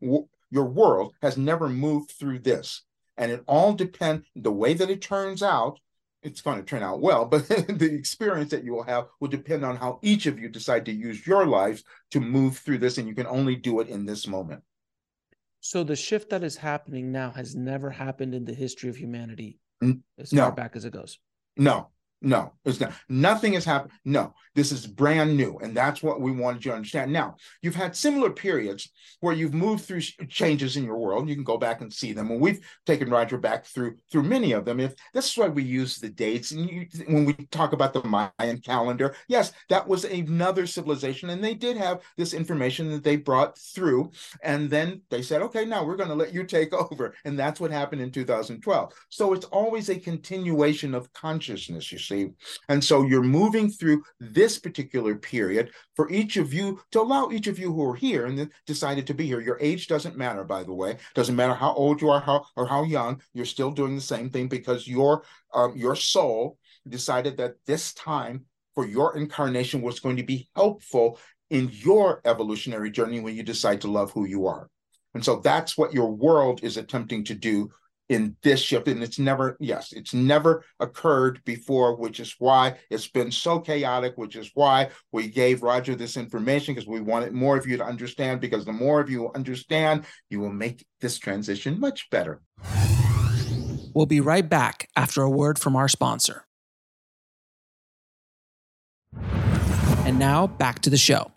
your world has never moved through this. And it all depends the way that it turns out it's going to turn out well, but (laughs) the experience that you will have will depend on how each of you decide to use your lives to move through this, and you can only do it in this moment. So the shift that is happening now has never happened in the history of humanity as no. far back as it goes. No, no, it's not. Nothing has happened. No, this is brand new. And that's what we wanted you to understand. Now, you've had similar periods where you've moved through changes in your world. You can go back and see them. And we've taken Roger back through through many of them. If this is why we use the dates. And you, when we talk about the Mayan calendar, yes, that was another civilization. And they did have this information that they brought through. And then they said, okay, now we're going to let you take (laughs) over. And that's what happened in 2012. So it's always a continuation of consciousness, you And so you're moving through this particular period for each of you to allow each of you who are here and decided to be here. Your age doesn't matter, by the way. Doesn't matter how old you are, how or how young. You're still doing the same thing because your um, your soul decided that this time for your incarnation was going to be helpful in your evolutionary journey when you decide to love who you are. And so that's what your world is attempting to do in this shift. And it's never, yes, it's never occurred before, which is why it's been so chaotic, which is why we gave Roger this information because we wanted more of you to understand. Because the more of you understand, you will make this transition much better. We'll be right back after a word from our sponsor. And now back to the show.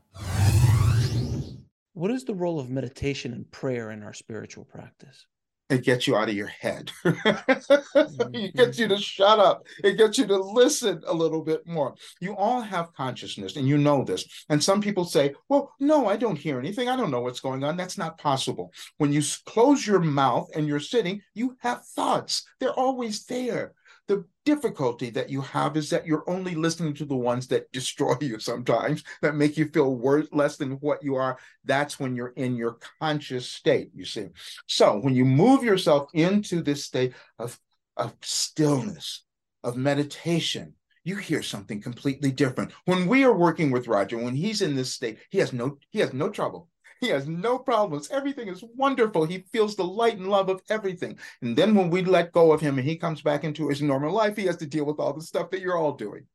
What is the role of meditation and prayer in our spiritual practice? It gets you out of your head. (laughs) it mm-hmm. gets you to shut up. It gets you to listen a little bit more. You all have consciousness and you know this. And some people say, well, no, I don't hear anything. I don't know what's going on. That's not possible. When you close your mouth and you're sitting, you have thoughts. They're always there. The difficulty that you have is that you're only listening to the ones that destroy you sometimes, that make you feel worse, less than what you are. That's when you're in your conscious state, you see. So when you move yourself into this state of, of stillness, of meditation, you hear something completely different. When we are working with Roger, when he's in this state, he has no he has no trouble. He has no problems. Everything is wonderful. He feels the light and love of everything. And then when we let go of him and he comes back into his normal life, he has to deal with all the stuff that you're all doing.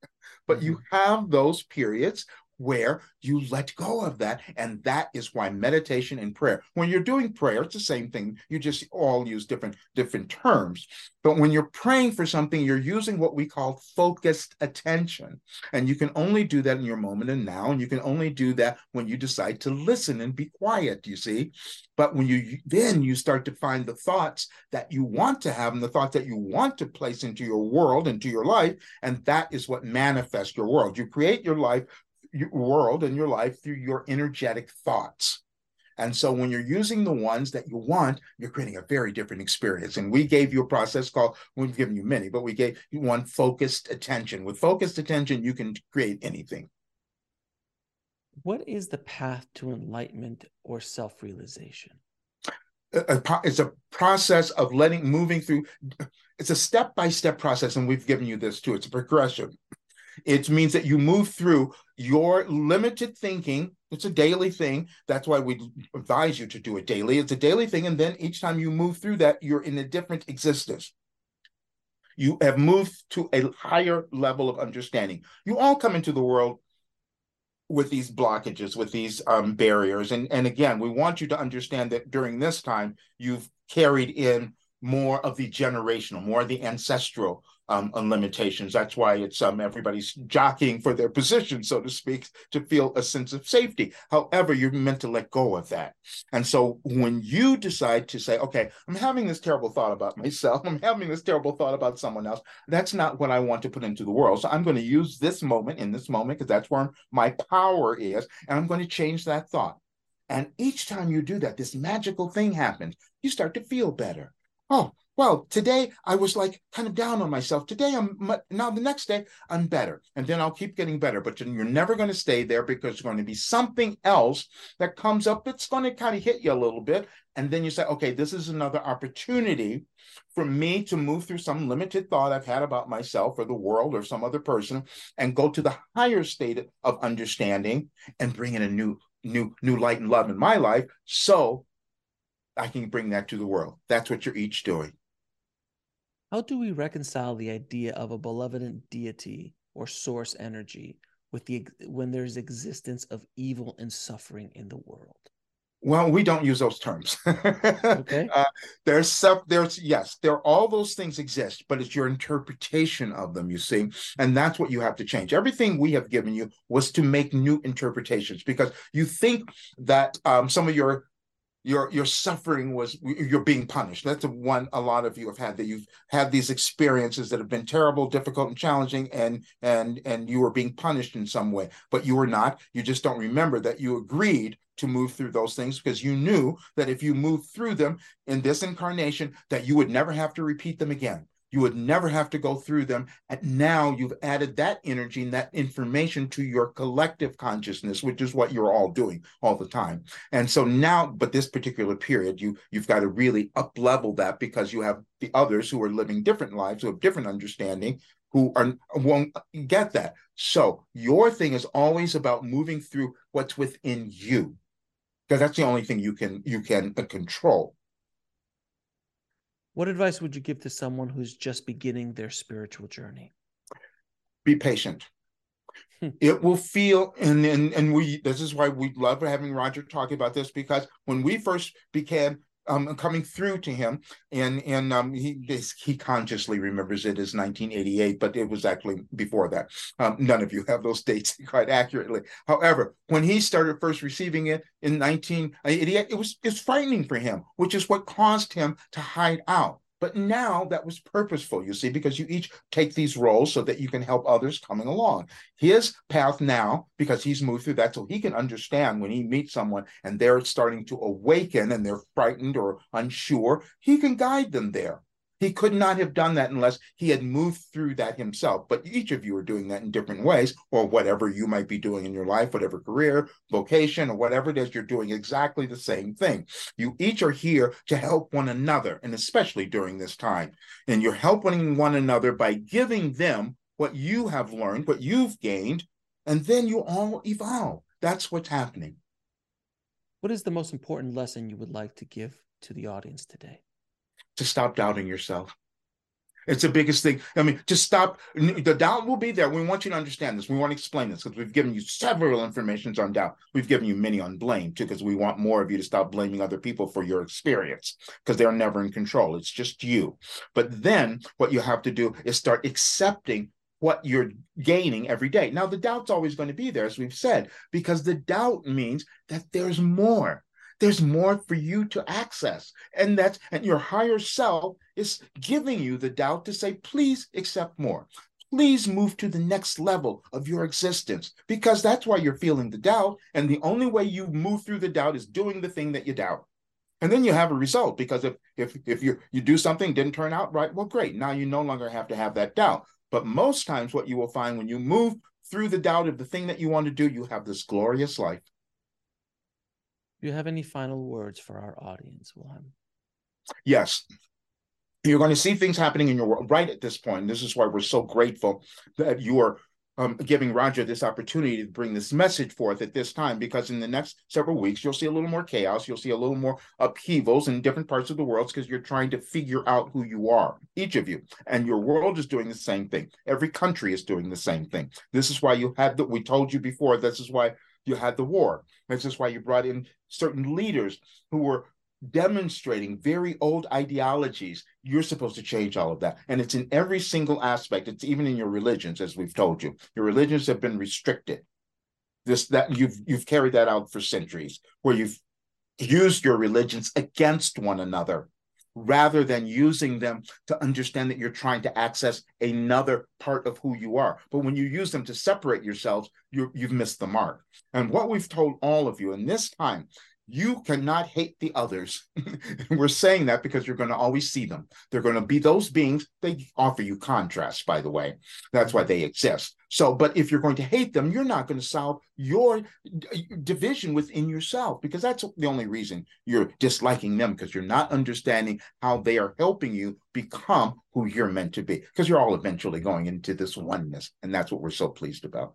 But you mm-hmm. have those periods where you let go of that. And that is why meditation and prayer, when you're doing prayer, it's the same thing. You just all use different, different terms. But when you're praying for something, you're using what we call focused attention. And you can only do that in your moment and now. And you can only do that when you decide to listen and be quiet, you see. But when you then you start to find the thoughts that you want to have and the thoughts that you want to place into your world, into your life. And that is what manifests your world. You create your life world and your life through your energetic thoughts. And so when you're using the ones that you want, you're creating a very different experience. And we gave you a process called, we've given you many, but we gave you one focused attention. With focused attention, you can create anything. What is the path to enlightenment or self realization? It's a process of letting, moving through, it's a step by step process. And we've given you this too. It's a progression. It means that you move through your limited thinking. It's a daily thing. That's why we advise you to do it daily. It's a daily thing. And then each time you move through that, you're in a different existence. You have moved to a higher level of understanding. You all come into the world with these blockages, with these um, barriers. And, and again, we want you to understand that during this time, you've carried in more of the generational, more of the ancestral um, limitations. That's why it's um, everybody's jockeying for their position, so to speak, to feel a sense of safety. However, you're meant to let go of that. And so when you decide to say, okay, I'm having this terrible thought about (laughs) myself, I'm having this terrible thought about someone else, that's not what I want to put into the world. So I'm going to use this moment in this moment because that's where my power is, and I'm going to change that thought. And each time you do that, this magical thing happens. You start to feel better. Oh, well, today I was like kind of down on myself. Today I'm now the next day I'm better. And then I'll keep getting better. But you're never going to stay there because there's going to be something else that comes up. that's going to kind of hit you a little bit. And then you say, okay, this is another opportunity for me to move through some limited thought I've had about myself or the world or some other person and go to the higher state of understanding and bring in a new, new, new light and love in my life. So I can bring that to the world. That's what you're each doing. How do we reconcile the idea of a benevolent deity or source energy with the when there's existence of evil and suffering in the world? Well, we don't use those terms. (laughs) okay. Uh, there's some, there's yes, there all those things exist, but it's your interpretation of them, you see, and that's what you have to change. Everything we have given you was to make new interpretations because you think that um, some of your your your suffering was you're being punished. That's the one a lot of you have had that you've had these experiences that have been terrible difficult and challenging and and and you were being punished in some way. But you were not. You just don't remember that you agreed to move through those things because you knew that if you moved through them in this incarnation that you would never have to repeat them again you would never have to go through them. And now you've added that energy and that information to your collective consciousness, which is what you're all doing all the time. And so now, but this particular period, you you've got to really up level that because you have the others who are living different lives, who have different understanding, who are won't get that. So your thing is always about moving through what's within you, because that's the only thing you can you can uh, control. What advice would you give to someone who's just beginning their spiritual journey? Be patient. Hmm. it will feel and, and and we this is why we love having Roger talk about this because when we first began um, coming through to him, and and um, he he consciously remembers it as 1988, but it was actually before that. Um, none of you have those dates (laughs) quite accurately. However, when he started first receiving it in 1988, it was it's frightening for him, which is what caused him to hide out. But now that was purposeful, you see, because you each take these roles so that you can help others coming along. His path now, because he's moved through that, so he can understand when he meets someone and they're starting to awaken and they're frightened or unsure, he can guide them there. He could not have done that unless he had moved through that himself. But each of you are doing that in different ways, or whatever you might be doing in your life, whatever career, vocation, or whatever it is, you're doing exactly the same thing. You each are here to help one another, and especially during this time. And you're helping one another by giving them what you have learned, what you've gained, and then you all evolve. That's what's happening. What is the most important lesson you would like to give to the audience today? To stop doubting yourself. It's the biggest thing. I mean, to stop the doubt will be there. We want you to understand this. We want to explain this because we've given you several informations on doubt. We've given you many on blame too, because we want more of you to stop blaming other people for your experience because they're never in control. It's just you. But then what you have to do is start accepting what you're gaining every day. Now, the doubt's always going to be there, as we've said, because the doubt means that there's more there's more for you to access. And that's and your higher self is giving you the doubt to say please accept more. Please move to the next level of your existence. Because that's why you're feeling the doubt. And the only way you move through the doubt is doing the thing that you doubt. And then you have a result because if if if you you do something didn't turn out right well great. Now you no longer have to have that doubt. But most times what you will find when you move through the doubt of the thing that you want to do you have this glorious life do you have any final words for our audience, Wilhelm? Yes. You're going to see things happening in your world right at this point. This is why we're so grateful that you are um, giving Roger this opportunity to bring this message forth at this time, because in the next several weeks, you'll see a little more chaos. You'll see a little more upheavals in different parts of the world because you're trying to figure out who you are, each of you. And your world is doing the same thing. Every country is doing the same thing. This is why you had that. We told you before, this is why you had the war. This is why you brought in certain leaders who were demonstrating very old ideologies. You're supposed to change all of that. And it's in every single aspect. It's even in your religions, as we've told you. Your religions have been restricted. This that you've you've carried that out for centuries, where you've used your religions against one another rather than using them to understand that you're trying to access another part of who you are. But when you use them to separate yourselves, you have missed the mark. And what we've told all of you in this time you cannot hate the others. (laughs) We're saying that because you're going to always see them. They're going to be those beings. They offer you contrast, by the way. That's why they exist. So, but if you're going to hate them, you're not going to solve your division within yourself because that's the only reason you're disliking them because you're not understanding how they are helping you become who you're meant to be because you're all eventually going into this oneness. And that's what we're so pleased about.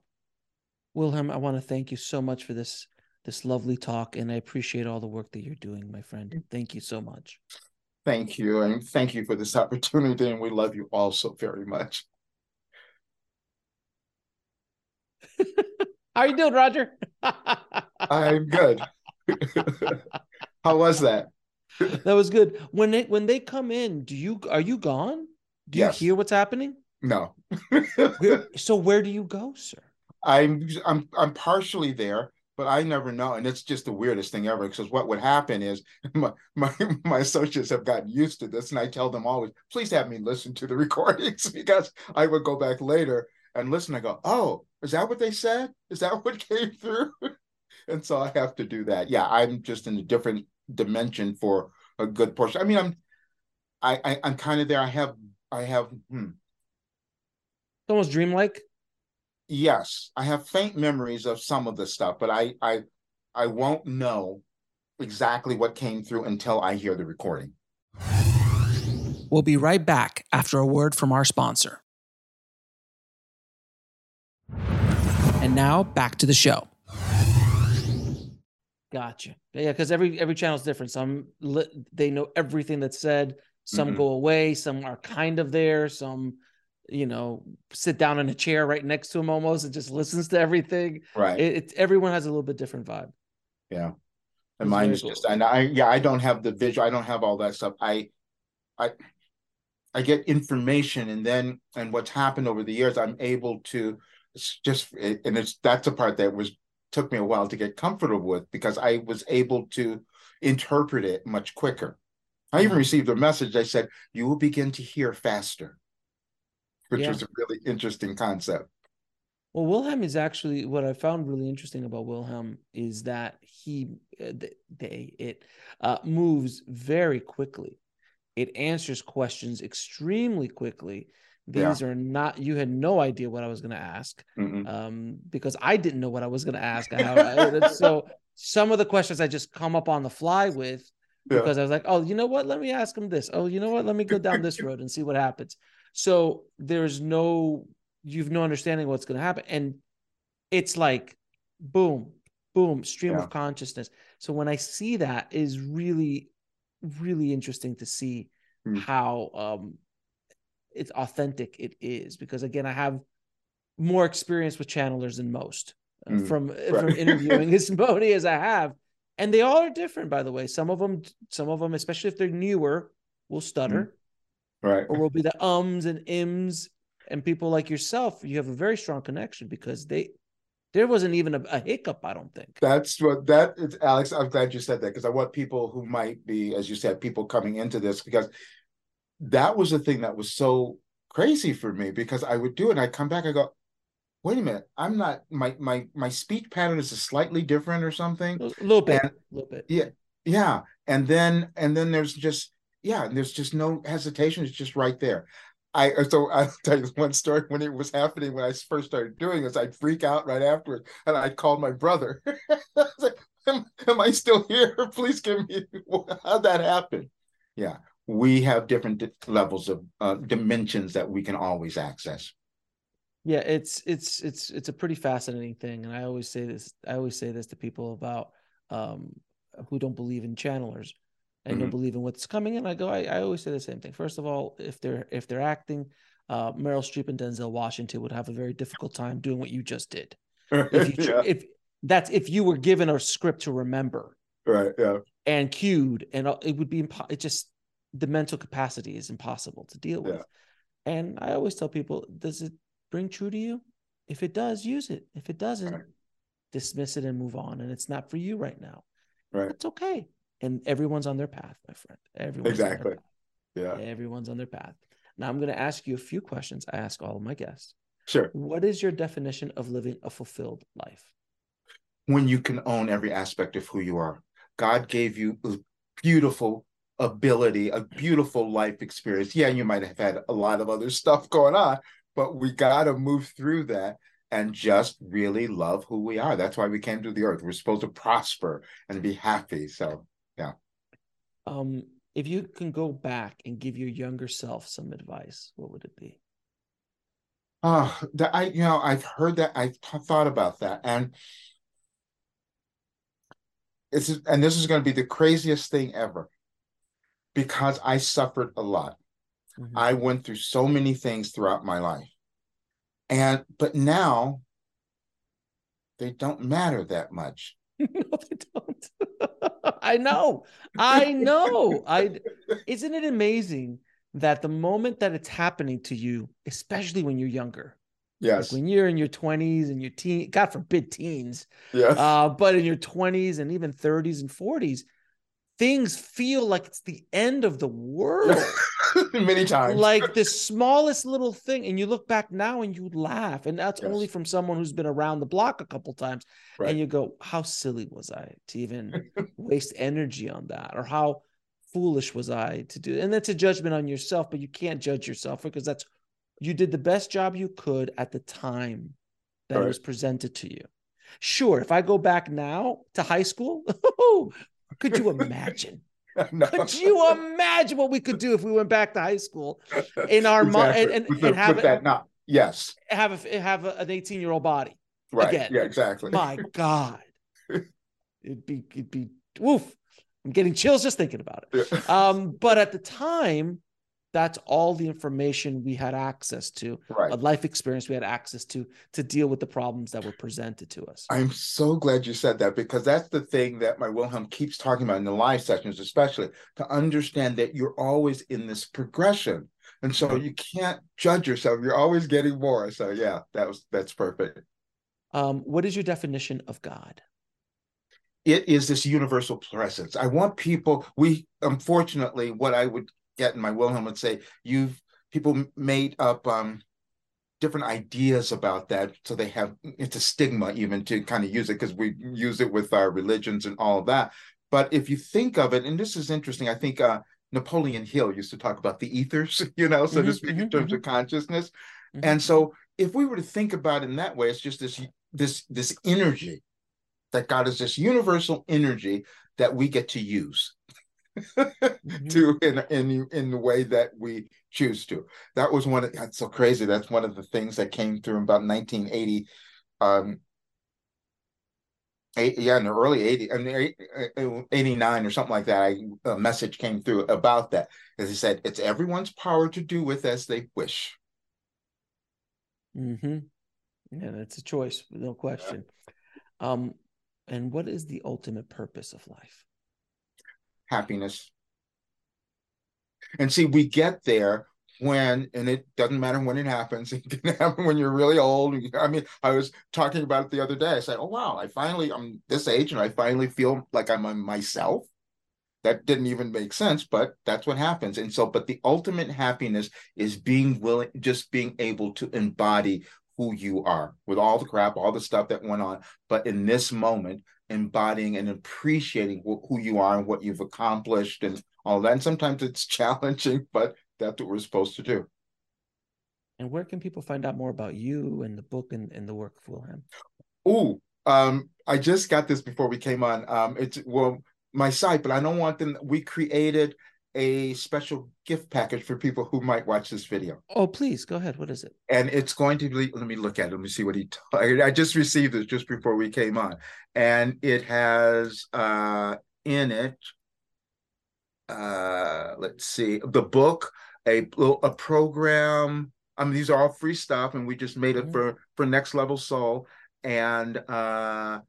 Wilhelm, I want to thank you so much for this this lovely talk, and I appreciate all the work that you're doing, my friend. Mm. Thank you so much. Thank you, and thank you for this (laughs) opportunity, and we love you all so very much. (laughs) How are you doing, Roger? (laughs) I'm good. How was that? that was good. When they when they come in, do you are you gone? Do Yes. you hear what's happening? No. Where, so where do you go, sir? I'm I'm I'm partially there, but I never know, and it's just the weirdest thing ever. Because what would happen is (laughs) my, my my associates have gotten used to this, and I tell them always, please have me listen to the (laughs) recordings because I would go back later and listen. I go, oh, is that what they said? Is that what (laughs) came through? and so I have to do that. Yeah, I'm just in a different dimension for a good portion. I mean, I'm I, I I'm kind of there. I have I have hmm, It's almost dreamlike. Yes, I have faint memories of some of the stuff, but I I I won't know exactly what came through until I hear the recording. We'll be right back after a word from our sponsor. And now back to the show. Gotcha. Yeah, because every every channel is different. Some li- they know everything that's said. Some Mhm. go away. Some are kind of there. Some, you know, sit down in a chair right next to him almost and just listens to everything. Right. It, it everyone has a little bit different vibe. yeah. It's And mine very is just cool. and I yeah, I don't have the visual, I don't have all that stuff. I I I get information and then and what's happened over the years, I'm able to it's just it, and it's that's the part that was took me a while to get comfortable with because I was able to interpret it much quicker. I even Mhm. received a message that said, You will begin to hear faster, which Yeah. was a really interesting concept. Well, Wilhelm is actually what I found really interesting about Wilhelm is that he uh, they it uh, moves very quickly. It answers questions extremely quickly. Yeah. These are not you had no idea what I was going to ask um, because I didn't know what I was going to ask. I, so some of the questions I just come up on the fly with Yeah. because I was like, oh, you know what? Let me ask him this. Oh, you know what? Let me go down this road and see what happens. So there's no, you've no understanding what's going to happen. And it's like, boom, boom, stream Yeah. of consciousness. So when I see that is really, really interesting to see Mm. how um it's authentic it is. Because again, I have more experience with channelers than most Mm, from, right. from (laughs) interviewing as many as I have and they all are different by the way some of them some of them especially if they're newer will stutter Right. or will be the ums and ims and people like yourself you have a very strong connection because they there wasn't even a, a hiccup i don't think That's what that is, Alex. I'm glad you said that because I want people who might be, as you said, people coming into this because that was the thing that was so crazy for me because I would do it and I come back, I go, wait a minute, I'm not my my my speech pattern is slightly different or something. a little bit And- a little bit Yeah, yeah. And then and then there's just yeah, and there's just no hesitation. It's just right there. I so I'll (laughs) tell you one story when it was happening when I first started doing this, I'd freak out right afterwards and I called my brother. (laughs) I was like, am, am I still here? (laughs) Please give me how'd that happen? Yeah, we have different di- levels of uh, dimensions that we can always access. yeah it's it's it's it's a pretty fascinating thing and i always say this i always say this to people about um who don't believe in channelers and don't Mhm. believe in what's coming in i go I, I always say the same thing first of all if they're if they're acting uh meryl streep and denzel washington would have a very difficult time doing what you just did if you (laughs) yeah, if that's if you were given a script to remember right. Yeah. and cued and it would be impo- it just the mental capacity is impossible to deal with Yeah. and i always tell people does it bring true to you if it does use it if it doesn't Right. dismiss it and move on and it's not for you right now Right. that's okay and everyone's on their path my friend everyone's Exactly. on Yeah. their path. everyone's on their path now i'm going to ask you a few questions i ask all of my guests Sure. what is your definition of living a fulfilled life when you can own every aspect of who you are. God gave you a beautiful ability, a beautiful life experience. Yeah, you might have had a lot of other stuff going on, but we got to move through that and just really love who we are. That's why we came to the earth. We're supposed to prosper and be happy. So, um if you can go back and give your younger self some advice what would it be oh, that I, you know, I've heard that, I've t- thought about that, and it's and this is going to be the craziest thing ever because I suffered a lot. Mhm. I went through so many things throughout my life. And but now they don't matter that much. (laughs) no they don't I know. I (laughs) know. I isn't it amazing that the moment that it's happening to you, especially when you're younger, Yes. like when you're in your 20s and your teen, God forbid teens, yes. uh, but in your 20s and even 30s and 40s, things feel like it's the end of the world. (laughs) (laughs) Many times. like the smallest little thing. And you look back now and you laugh. And that's Yes. only from someone who's been around the block a couple times. Right. And you go, how silly was I to even waste energy on that? Or how foolish was I to do? And that's a judgment on yourself, but you can't judge yourself because that's you did the best job you could at the time that it was presented to you. Sure, if I go back now to high school, (laughs) could you (laughs) imagine? (laughs) No. Could you imagine what we could do if we went back to high school in our mind Exactly. and, and, and have that not yes. have a, have a, an 18 year old body? Right. Again. Yeah, exactly. My (laughs) God, it'd be it'd be woof. I'm getting chills just thinking about it. Yeah. Um, but at the time, that's all the information we had access to, right. a life experience we had access to to deal with the problems that were presented to us. I'm so glad you said that because that's the thing that my Wilhelm keeps talking about in the live sessions, especially to understand that you're always in this progression. And so you can't judge yourself. You're always getting more. So yeah, that was that's perfect. Um, what is your definition of God? It is this universal presence. I want people, we unfortunately, what I would get in my Wilhelm would say, you've people made up um different ideas about that. So they have it's a stigma even to kind of use it because we use it with our religions and all of that. But if you think of it, and this is interesting, I think uh Napoleon Hill used to talk about the ethers, (laughs) you know, so to Mhm, speak, in mhm, terms of consciousness. Mhm. And so if we were to think about it in that way, it's just this this this energy that God is this universal energy that we get to use Mhm. (laughs) to in in in the way that we choose to. That was one of that's so crazy. That's one of the things that came through in about 1980. Um eight, yeah, in the early 80, I mean, uh, 89 or something like that. I, a message came through about that. As he said, it's everyone's power to do with as they wish. Mm-hmm. Yeah, that's a choice, no question. Um, and what is the ultimate purpose of life? Happiness. And see, we get there when, and it doesn't matter when it happens. It can (laughs) happen when you're really old. I mean, I was talking about it the other day. I said, "Oh wow, I finally I'm this age, and I finally feel like I'm myself." That didn't even make sense, but that's what happens. And so, but the ultimate happiness is being willing, just being able to embody who you are with all the crap, all the stuff that went on. But in this moment, embodying and appreciating wh- who you are and what you've accomplished and all that. And sometimes it's (laughs) challenging, but that's what we're supposed to do. And where can people find out more about you and the book and, and the work of Wilhelm? Ooh, um, I just got this before we came on. Um, it's well, my site, but I don't want them. We created a special gift package for people who might watch this video. Oh, please go ahead. What is it? and it's going to be let me look at it let me see what he t- i just received this just before we came on and it has uh in it uh let's see the book a a program i mean these are all free stuff and we just made it Mhm. for for next level soul and uh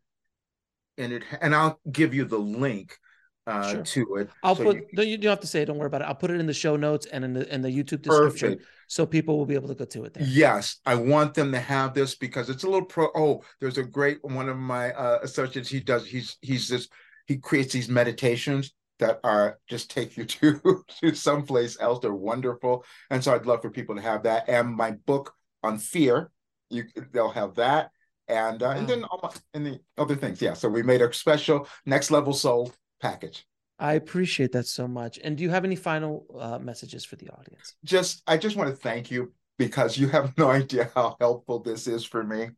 and it and i'll give you the link uh Sure. to it I'll so put you- no, you don't have to say it. Don't worry about it. I'll put it in the show notes and in the in the YouTube description Perfect. so people will be able to go to it there. Yes, I want them to have this because it's a little pro. Oh, there's a great one of my uh, associates. He does. He's he's this. He creates these meditations that are just take you (laughs) to to someplace else. They're wonderful, and so I'd love for people to have that. And my book on fear, you they'll have that, and uh, and then all my, and the other things. Yeah. So we made a special next level soul package. I appreciate that so much. And do you have any final uh, messages for the audience? just I just want to thank you because you have (laughs) no idea how helpful this is for me.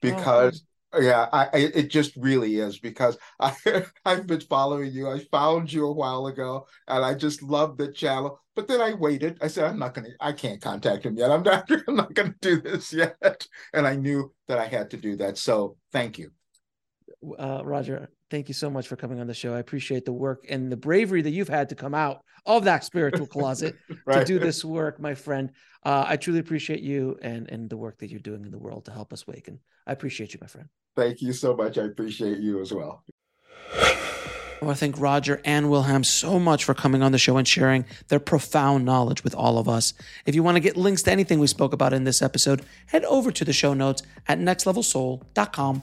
Because yeah, I, I it just really is because (laughs) I I've been following you. I found you a while ago and I just love the channel. But then I waited. I said, I'm not gonna I can't contact him yet. I'm not (laughs) I'm not gonna do this yet. And I knew that I had to do that. So thank you. uh, Roger, thank you so much for coming on the show. I appreciate the work and the bravery that you've had to come out of that spiritual closet (laughs) to do this work, my friend. Uh, I truly appreciate you and and the work that you're doing in the world to help us waken. I appreciate you, my friend. Thank you so much. I appreciate you as well. I want to thank Roger and Wilhelm so much for coming on the show and sharing their profound knowledge with all of us. If you want to get links to anything we spoke about in this episode, head over to the show notes at nextlevelsoul.com